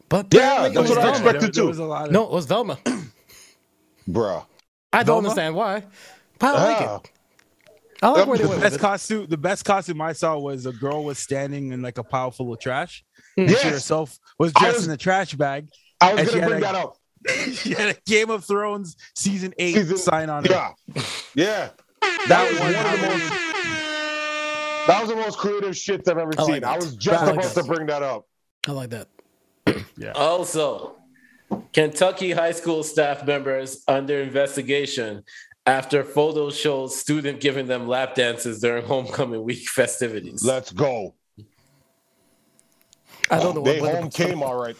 but Yeah, that's was what I expected. there, there too. was a lot of No, it was Velma. bruh. I don't Velma? understand why, but I like Ah. it. I like where they The best costume the best costume I saw was a girl was standing in like a pile full of trash. She Yes, herself was dressed was- in a trash bag. I was gonna bring a- that up. She had a Game of Thrones season eight Season- sign on it. Yeah, yeah. That That was one one of the most. That was the most creative shit I've ever I like seen. I was just I like about that. to bring that up. I like that. yeah. Also, Kentucky high school staff members under investigation after photos show student giving them lap dances during homecoming week festivities. Let's go. I don't know They what. home came all right.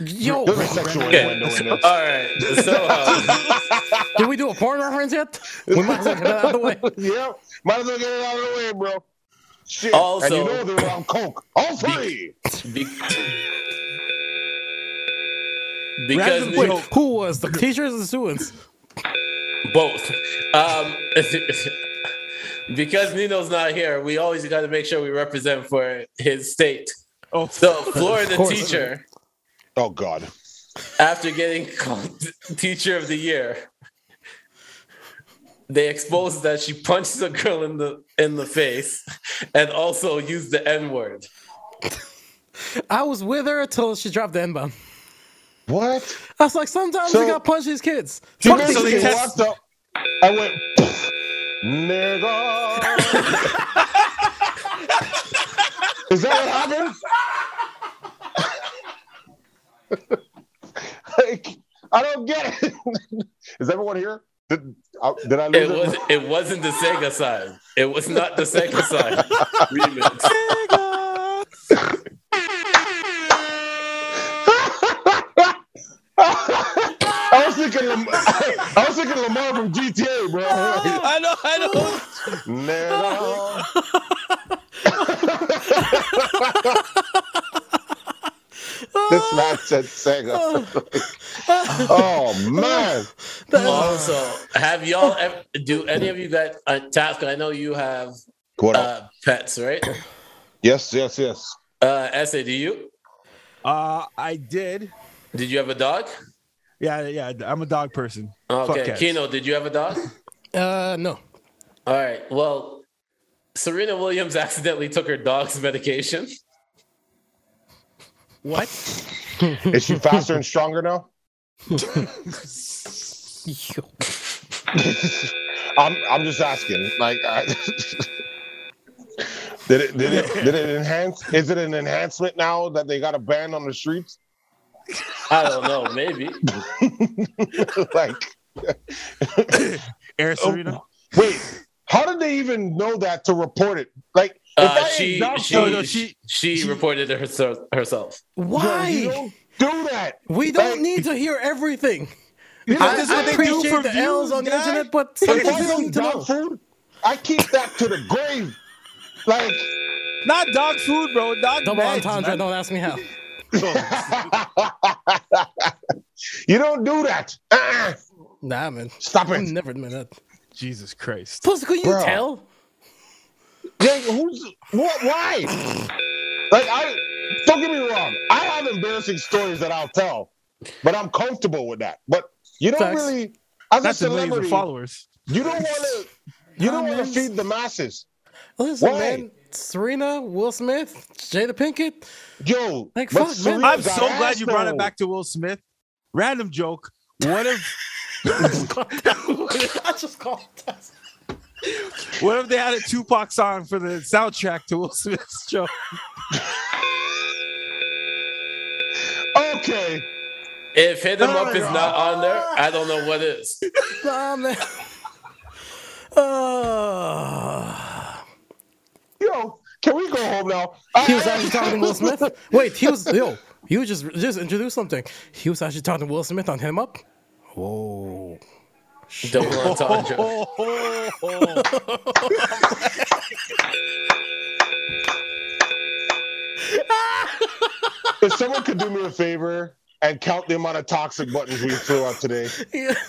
Yo, There's a sexual Okay. innuendo in this. All right, so uh, did we do a porn reference yet? We might as well get that out of the way. yeah, might as well get it out of the way, bro. Shit. Also- and you know they're on coke. All three. be- because Random Wait, joke. who was the teachers and students? both. Um, because Nino's not here, we always got to make sure we represent for his state. Oh, So, Florida teacher, Oh God. after getting called Teacher of the Year, they exposed that she punched a girl in the in the face and also used the N word. I was with her till she dropped the N bomb. What? I was like, sometimes So- you gotta punch these kids. She Fuck so these kids. walked up. I went, nigga. Is that what happened? Like, I don't get it. Is everyone here? Did, uh, did I lose It it? was it wasn't the Sega side. It was not the Sega side remix. I was thinking, Lam- I was thinking Lamar from GTA, bro. I know, I know. Nigga. This man said Sega. oh man. Also, have y'all ever, do any of you got a task? I know you have uh, pets, right? yes, yes, yes. Uh, Essay, do you? Uh, I did. Did you have a dog? Yeah, yeah. I'm a dog person. Okay, cats. Kino, did you have a dog? Uh, no. All right. Well, Serena Williams accidentally took her dog's medication. What? Is she faster and stronger now? I'm I'm just asking. Like, I, did it did it did it enhance? Is it an enhancement now that they got a ban on the streets? I don't know. Maybe. like, Air Serena. Oh, wait, how did they even know that to report it? Like, if Uh, she she, no, no, she she- she reported it herself. herself. Why? you don't do that. we don't Like- need to hear everything. You know, I, this is I what they do appreciate for the views, L's on the guy. internet, but some If I don't need to dog know. food, I keep that to the grave. Like, Not dog food, bro. Dog Double meds, entendre. man. Don't ask me how. you don't do that. Uh-uh. Nah, man. Stop it. I it. never admit that. Jesus Christ. Plus, could you Bro. tell? Yeah, who's what? Why? Like, I don't get me wrong. I have embarrassing stories that I'll tell, but I'm comfortable with that. But you don't Facts. really, as That's a the millions of celebrity, followers. you don't want to. You don't want to feed the masses. Listen, Why? man. Serena, Will Smith, Jada Pinkett. Yo, Like, but fuck, man. Serena's I'm so glad you brought though. it back to Will Smith. Random joke. What if I just called that. What if they had a Tupac song for the soundtrack to Will Smith's show? Okay, If hit 'em Oh up is God. not on there, I don't know what is. Nah, man. Uh, yo, can we go home now? he was actually talking to Will Smith. Wait, he was yo. He was just just introduced something. He was actually talking to Will Smith on him up. Whoa. Double entendre. If someone could do me a favor and count the amount of toxic buttons we threw out today, Yeah.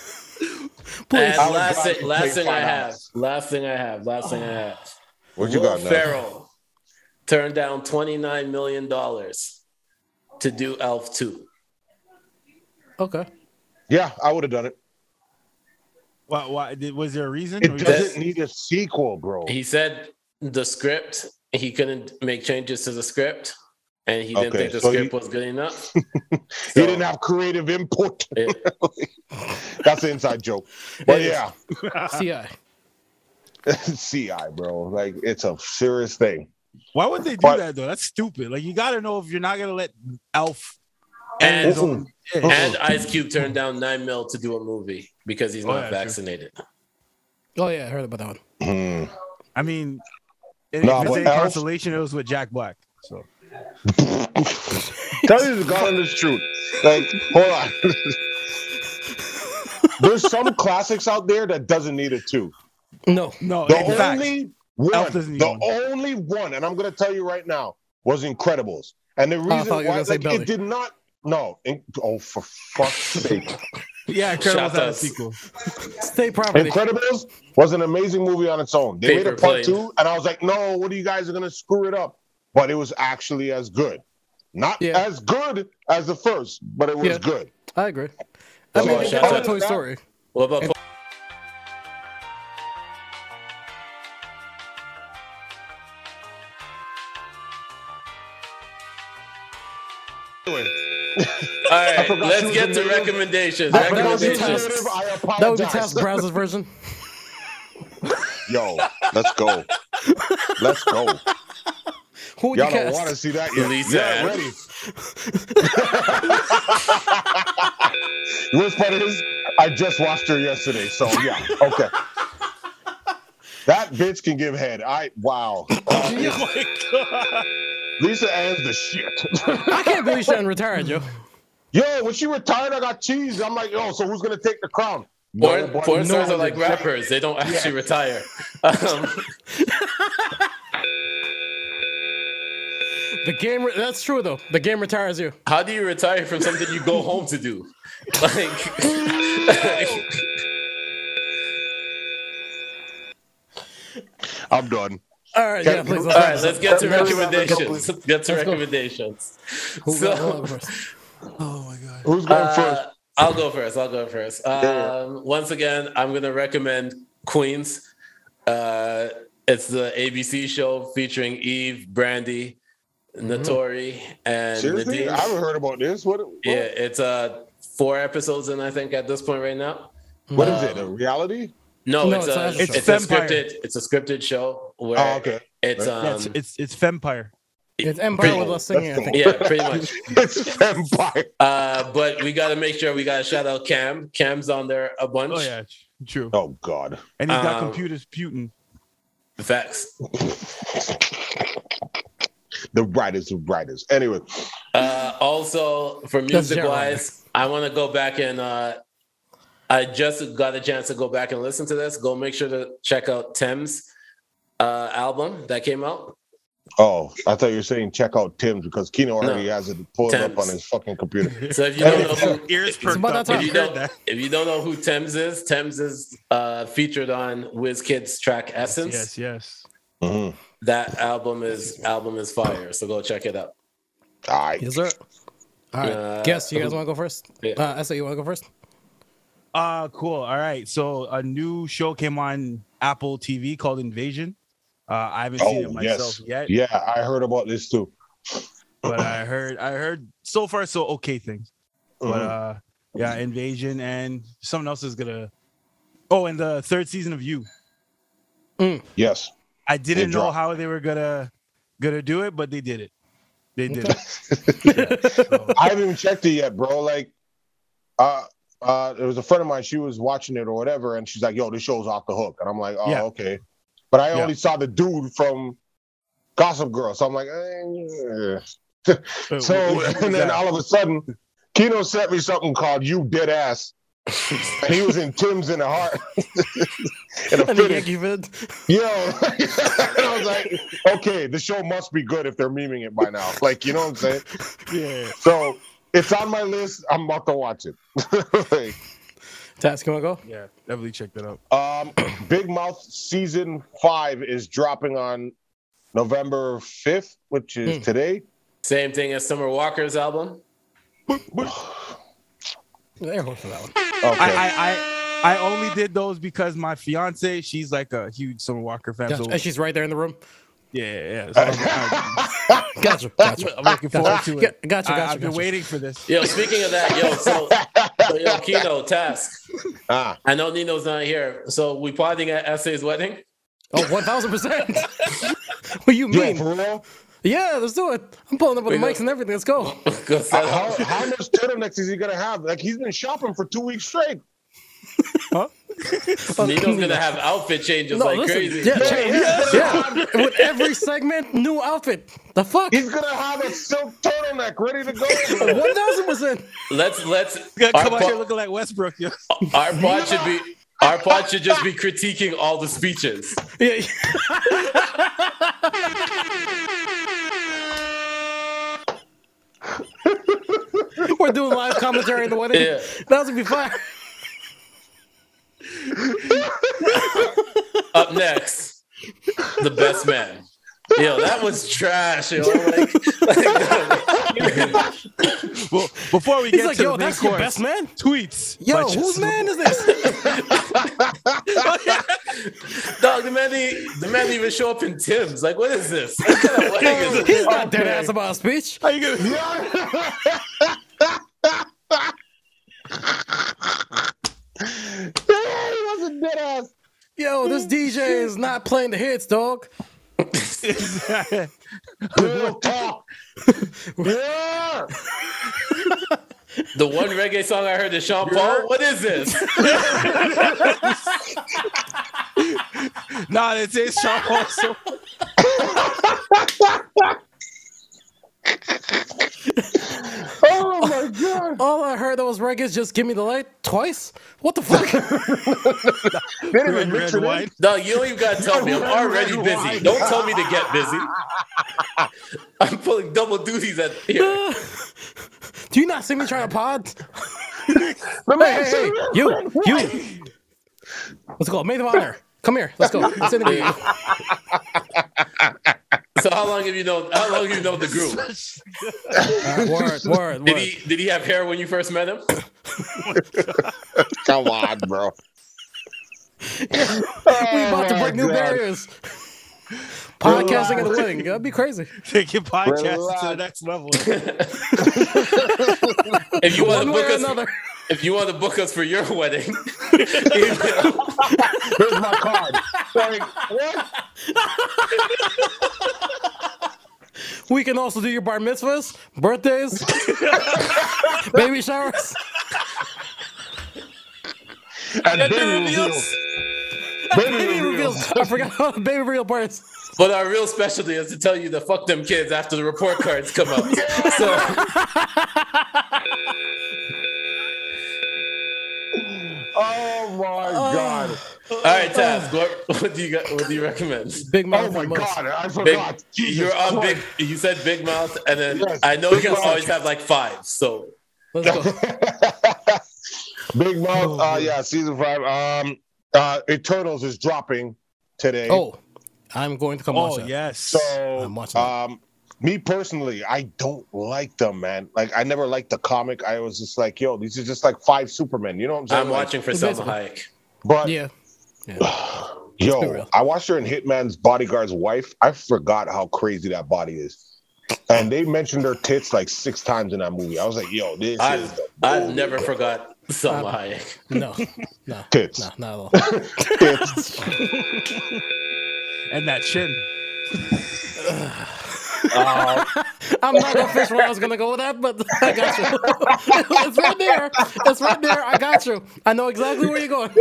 Please. I would last gladly thing, last thing I have, dollars. last thing I have, last thing I oh. have. what you Will got now? Ferrell turned down twenty nine million dollars to do Elf two. Okay. Yeah, I would have done it. Why, why did, was there a reason? It Or you doesn't just- need a sequel, bro. He said the script, he couldn't make changes to the script, and he didn't Okay, think the so he- script was good enough. he So, didn't have creative input. Yeah. That's an inside joke. But yeah, CI. CI, bro. Like it's a serious thing. Why would they do But- that though? That's stupid. Like you got to know if you're not gonna let Alf and And- his own. Yeah. and Ice Cube turned down nine mil to do a movie because he's Oh, not yeah, true. vaccinated. Oh yeah, I heard about that one. Hmm. I mean, if No, it's but any consolation, it was with Jack Black. So Tell you the God honest truth. Like, hold on. There's some classics out there that doesn't need it too. No. no, The in fact, only Elf one, doesn't the one. only one, and I'm gonna tell you right now, was Incredibles. And the reason thought why gonna like, it did not. No, in, oh for fuck's sake! Yeah, Incredibles Shout had a outs. sequel. State property. Incredibles was an amazing movie on its own. They made a part plane. two, and I was like, no, what are you guys are gonna screw it up? But it was actually as good. Not Yeah. as good as the first, but it was Yeah. good. I agree. I So, mean, shout it's out like Toy. Story. What about right, forgot let's get a to recommendations. I forgot she Recommendations. That would be apologize. Task Browser's version. Yo, let's go. Let's go. Who would you Y'all don't want to see that yet. Lisa yeah, Ann. ready. Worst part is, I just watched her yesterday, so yeah, okay. That bitch can give head. I wow. Uh, oh my god! Lisa Ann's the shit. I can't believe she retired, yo. Yo, when she retired, I got cheese. I'm like, yo, so who's gonna take the crown? Porn, Nobody. porn stars No are like one. rappers; they don't actually retire. Um, The game. Re- that's true though. The game retires you. how do you retire from something you go home to do? Like, I'm done. All right, yeah, please, All right, Let's, let's get to recommendations. Let's get to recommendations. who, So- who- who first? Oh my god! Who's going Uh, first? I'll go first. I'll go first. Yeah. Um, once again, I'm going to recommend Queens. Uh, it's the ABC show featuring Eve, Brandy, Naturi, and Seriously, Nadine. I haven't heard about this. What? what- Yeah, it's uh four episodes in I think at this point right now. what is Um, it? A reality? No, No, it's, it's a not a it's, show. a It's scripted it's a scripted show where Oh, okay. it's um Yeah, it's, it's it's Vampire. It's Empire pretty- with us singing. I think. yeah, pretty much. It's vampire. Uh, but we got to make sure we got to shout out Cam. Cam's on there a bunch. Oh yeah, true. Oh God. And he's got Um, computers Putin. The facts. The writers of writers. Anyway, Uh, also, for music wise, I want to go back and uh, I just got a chance to go back and listen to this. Go make sure to check out Tems uh, album that came out. Oh, I thought you were saying check out Tim's because Kino already No. has it pulled up on his fucking computer. So if you don't know who, Ears perked up. that when time. if you you don't, if you don't know who Tems is, Tems is uh, featured on WizKid's track Essence. Yes, yes. Mhm. That album is album is fire. So go check it out. All right. Yes, sir. All right. Uh, Guess you guys want to go first? Yeah. Uh, I say you want to go first. Uh cool. All right. So a new show came on Apple TV called Invasion. Uh, I haven't seen it Oh myself yes. yet, Yeah, I heard about this too. but I heard I heard so far so okay things. But Mhm. uh yeah, Invasion and something else is gonna Oh, and the third season of You. Mm. yes. I didn't know how they were gonna gonna do it, but they did it. They did it. So, I haven't even checked it yet, bro. Like, uh, uh, there was a friend of mine. She was watching it or whatever, and she's like, "Yo, this show's off the hook," and I'm like, "Oh, Yeah. okay." But I Yeah. only saw the dude from Gossip Girl, so I'm like, eh. uh, so, and then all of a sudden, Kino sent me something called "You Dead Ass." and he was in Tim's in the heart. in a And the. Yankee vid. Yo, and I was like, okay, the show must be good if they're memeing it by now. Like, you know what I'm saying? yeah. So it's on my list. I'm about to watch it. Like, Task, you want to go? Yeah, definitely check that out. um, Big Mouth season five is dropping on November 5th, which is Hmm. today. Same thing as Summer Walker's album. Air horse for that one. Okay. I, I, I I only did those because my fiance, she's like a huge Summer Walker fan. Gotcha. So And she's right there in the room. yeah, yeah. yeah. So I'm, I'm- Gotcha. Gotcha. I'm looking forward to it. Gotcha. Gotcha. I, Gotcha. have been waiting for this. Yo, speaking of that, yo, so, so yo, Kino, task. Ah, I know Nino's not here, so we plotting at Essay's wedding. Oh, 1000%. what you yo, mean? for real? Yeah, let's do it. I'm pulling up with the mics and everything. Let's go. Go How, up. how much turtlenecks is he gonna have? Like he's been shopping for two weeks straight. Nino's gonna have outfit changes No, like listen. crazy. Yeah, yeah, yeah. With every segment, new outfit. The fuck? He's gonna have a silk turtleneck ready to go. bro. 1000%. Let's let's You gotta our, come out here looking like Westbrook. Yo. our pod should be our pod should just be critiquing all the speeches. Yeah. We're doing live commentary in the wedding. Yeah. That would be fine. Up next, the best man. Yo, that was trash. Yo, like, like Well, before we He's get like, to yo, the main that's your best man? tweets. Yo, whose man is this? dog, the man, didn't- the man didn't even show up in Tim's. Like, what is this? What kind of wedding is He's this? not dead ass about a speech. How you gonna? He wasn't dead ass. Yo, this DJ is not playing the hits, dog. Real talk. Yeah. The one reggae song I heard is Sean Paul. What is this? nah, it says Sean also. My god. All oh, I heard that was reggae is just give me the light twice. What the fuck? They didn't Red, even red, white. Dog, you don't even gotta tell me. I'm already busy. Don't tell me to get busy. I'm pulling double duties at here. Do you not see me trying to pod? The Hey, hey, hey, you, you. Let's go. Maid of honor. Come here. Let's go. Let's interview you. So how long have you known? How long have you known the group? Uh, word, word, Did he did he have hair when you first met him? Come on, bro. We about to Oh, break new God. barriers. Podcasting at the wedding. That'd be crazy. Take your podcast to the next level. If you want to One way book or us, another. If you want to book us for your wedding, email, Here's my card. Like, what? We can also do your bar mitzvahs, birthdays, baby showers. And Gender baby reveals. reveals. Baby Baby reveals. reveals. I forgot about the baby reveal parts. but our real specialty is to tell you to fuck them kids after the report cards come out. So Oh my god. all right, Taz, what, what do you got? What do you recommend? Big mouth. Oh my god. I forgot. Jesus you're on big. You said big mouth, and then Yes, I know Big you Mouth. always have like five. So Let's go. Big Mouth. Uh, yeah, season five. Um, uh, Eternals is dropping today. Oh, I'm going to come watch Oh that. yes. So, I'm watching that. um, me personally, I don't like them, man. Like, I never liked the comic. I was just like, yo, these are just like five Supermen. You know what I'm saying? I'm Like, watching for Salma Basically. Hayek. But Yeah. be yo. I watched her in Hitman's Bodyguard's wife. I forgot how crazy that body is. And they mentioned her tits like six times in that movie. I was like, yo, this is I've, the I've never forgot uh, Salma Hayek. No, no, tits. no, not at all. tits. and that chin. Uh, I'm not gonna fish where I was gonna go with that, but I got you. it's right there. It's right there. I got you. I know exactly where you're going.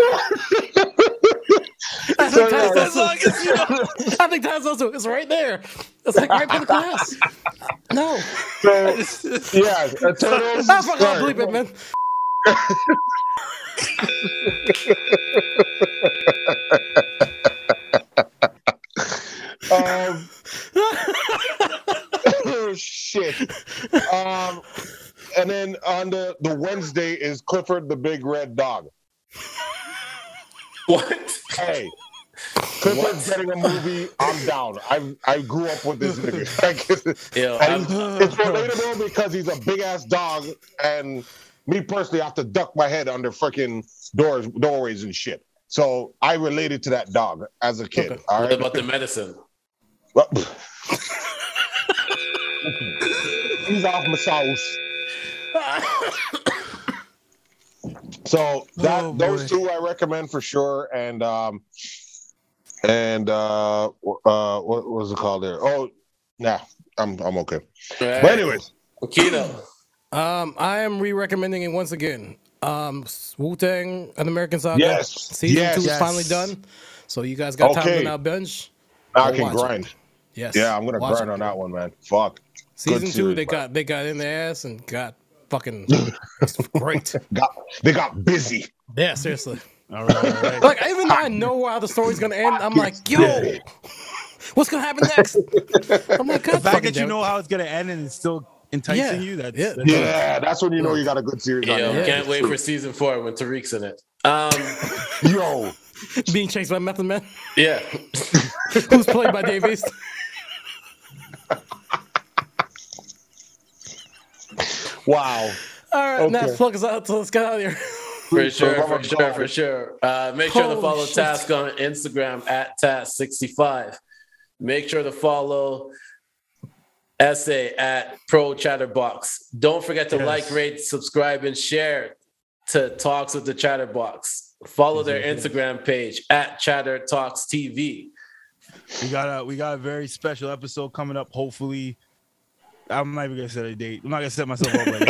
I think So, Taz yeah, does too. I think Taz does too. It's right there. It's like right by the glass. No, so, yeah, Eternals. I forgot to sorry. bleep it, man. Um, shit. Um, and then on the, the Wednesday is Clifford the Big Red Dog. What? Hey, Clifford's getting a movie. I'm down. I I grew up with this nigga. Like, Yo, it's relatable because he's a big ass dog, and me personally, I have to duck my head under freaking doors, doorways and shit. So I related to that dog as a kid. Okay. All What right. about the medicine? Well, He's off my sauce. So that Oh, those two I recommend for sure, and um, and uh, uh, what was it called there? Oh, nah, I'm I'm okay. All right. But anyways, Kino. Um, I am re-recommending it once again. Um, Wu Tang, an American Saga. Yes. season Yes. two is finally done. So you guys got time Okay. to now binge. I can watch it. grind. Yes. Yeah, I'm gonna Watch grind it. on that one, man. Fuck. Season Good two, series, they man. got they got in their ass and got fucking great. Got they got busy. Yeah, seriously. All right, all right. Like even though I know how the story's gonna end, I'm like, yo, what's gonna happen next? I'm like, the fact that you know how it's gonna end and it's still enticing Yeah, you, that's, yeah. that's Yeah, that's when you know you got a good series Yo, your hands. can't wait for season four when Tariq's in it. Um, Yo, being chased by Method Man, yeah. who's played by Dave East. Wow. All right, now Okay. plug us out. So let's get out of here. For sure, for sure, for sure. Uh, make sure to follow shit. Task on Instagram at Task65. Make sure to follow Essay at Pro Chatterbox. Don't forget to Yes. like, rate, subscribe, and share to Talks with the Chatterbox. Follow their Instagram page at Chatter Talks TV. We got a we got a very special episode coming up. Hopefully, I'm not even gonna set a date. I'm not gonna set myself up right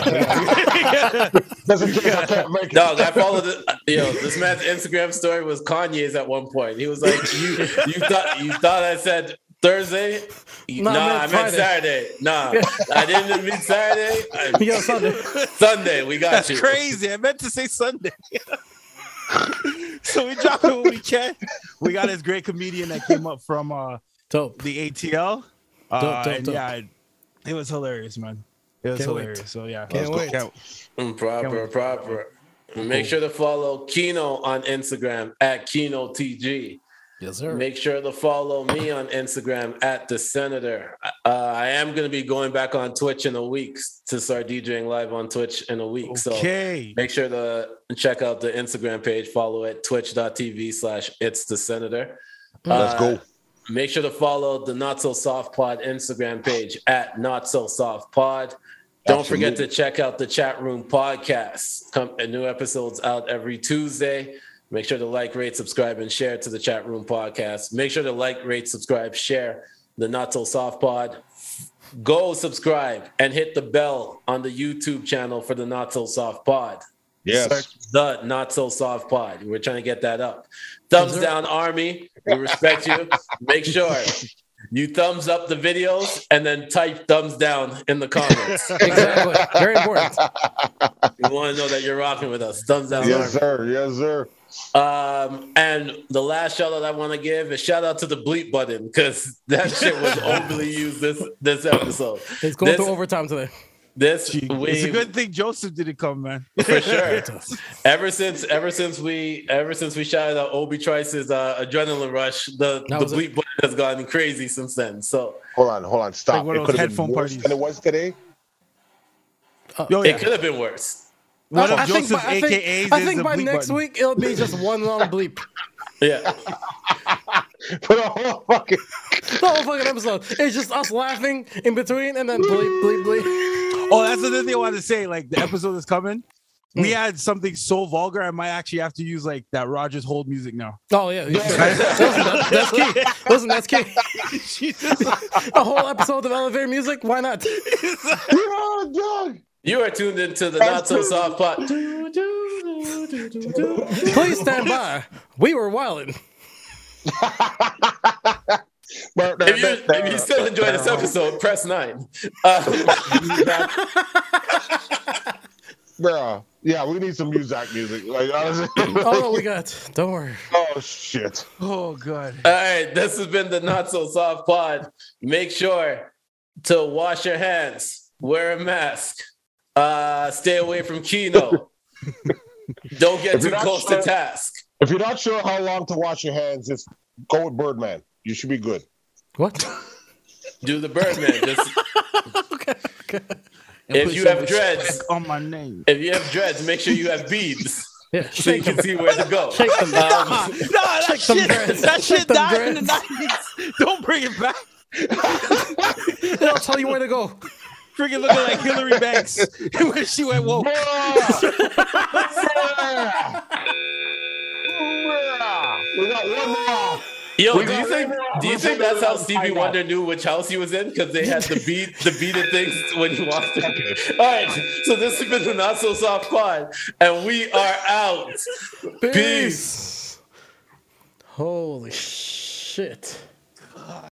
now. Doesn't I can't make it. Dog, I followed it. Yo, this man's Instagram story was Kanye's at one point. He was like, "You, you thought, you thought I said Thursday? No, nah, I I meant meant Friday." Saturday. Nah, I didn't mean Saturday. I- Yo, Sunday. Sunday, we got That's you. crazy. I meant to say Sunday. so we drop it when we can. We got this great comedian that came up from uh, Dope. the ATL. Uh, Dope, dope, and dope. yeah, it, it was hilarious, man. It was Can't wait. hilarious. So yeah, Can't let's go. wait. Can't- Mm, Proper, proper. Make sure to follow Kino on Instagram at Kino TG. Yes, sir. Make sure to follow me on Instagram at the Senator. Uh, I am going to be going back on Twitch in a week to start DJing live on Twitch in a week. So Okay. make sure to check out the Instagram page. Follow it twitch.tv slash it's the Senator. Let's Uh, go. Make sure to follow the Not So Soft Pod Instagram page at Not So Soft Pod. Don't forget to check out the chat room podcast. Come a new episodes out every Tuesday. Make sure to like, rate, subscribe, and share to the chat room podcast. Make sure to like, rate, subscribe, share the Not So Soft Pod. Go subscribe and hit the bell on the YouTube channel for the Not So Soft Pod Yes. the not so soft pod. We're trying to get that up. Thumbs down, army. We respect you. Make sure you thumbs up the videos and then type thumbs down in the comments. Exactly. Very important. we want to know that you're rocking with us. Thumbs down, Yes, army. sir. Yes, sir. Um, and the last shout out I want to give is shout out to the bleep button because that shit was overly used this this episode. It's going This- through overtime today. This It's a good thing Joseph didn't come, man. for sure. ever since ever since we ever since we shouted out Obi Trice's uh, adrenaline rush, the That the bleep button has gone crazy since then. So Hold on, hold on. Stop. Like one of it those could have been headphone worse parties. than it was today. Yo, it yeah. could have been worse. One I- of I think Joseph's by- I think- AKAs I think by next button. week it'll be just one long bleep. Yeah, For the whole fucking. The whole fucking episode. It's just us laughing in between and then bleep, bleep, bleep. Oh, that's another thing I wanted to say. Like the episode is coming. We Mm. had something so vulgar, I might actually have to use like that Rogers hold music now. Oh yeah, yeah. Listen, that's key. Listen, that's key. A whole episode of elevator music. Why not? You're on a you are tuned into the not so soft pod. Please stand by. We were wilding. If you if you still enjoy this episode, press nine. Uh, Bro, yeah, we need some music music. Like honestly. Oh no, we got. Don't worry. oh shit. Oh god. All right, this has been the Not So Soft Pod. Make sure to wash your hands, wear a mask, uh, stay away from Kino. Don't get If too close sure- to task. If you're not sure how long to wash your hands, just go with Birdman. You should be good. What? Do the Birdman. Just okay. okay. If you have dreads- on my name. If you have dreads, make sure you have beads Yeah, so you can them. see where to go. Shake them. Um, Nah, that Check shit, that shit them died in the 90s. Don't bring it back. I'll tell you where to go. Freaking looking like Hilary Banks when she went woke. we got one more. Yo, We do you think do you think that's how Stevie. Wonder knew which house he was in? Because they had the beat the beaded things when he walked in. All right, so this has been the Not So Soft Pod, and we are out. Peace. Holy shit.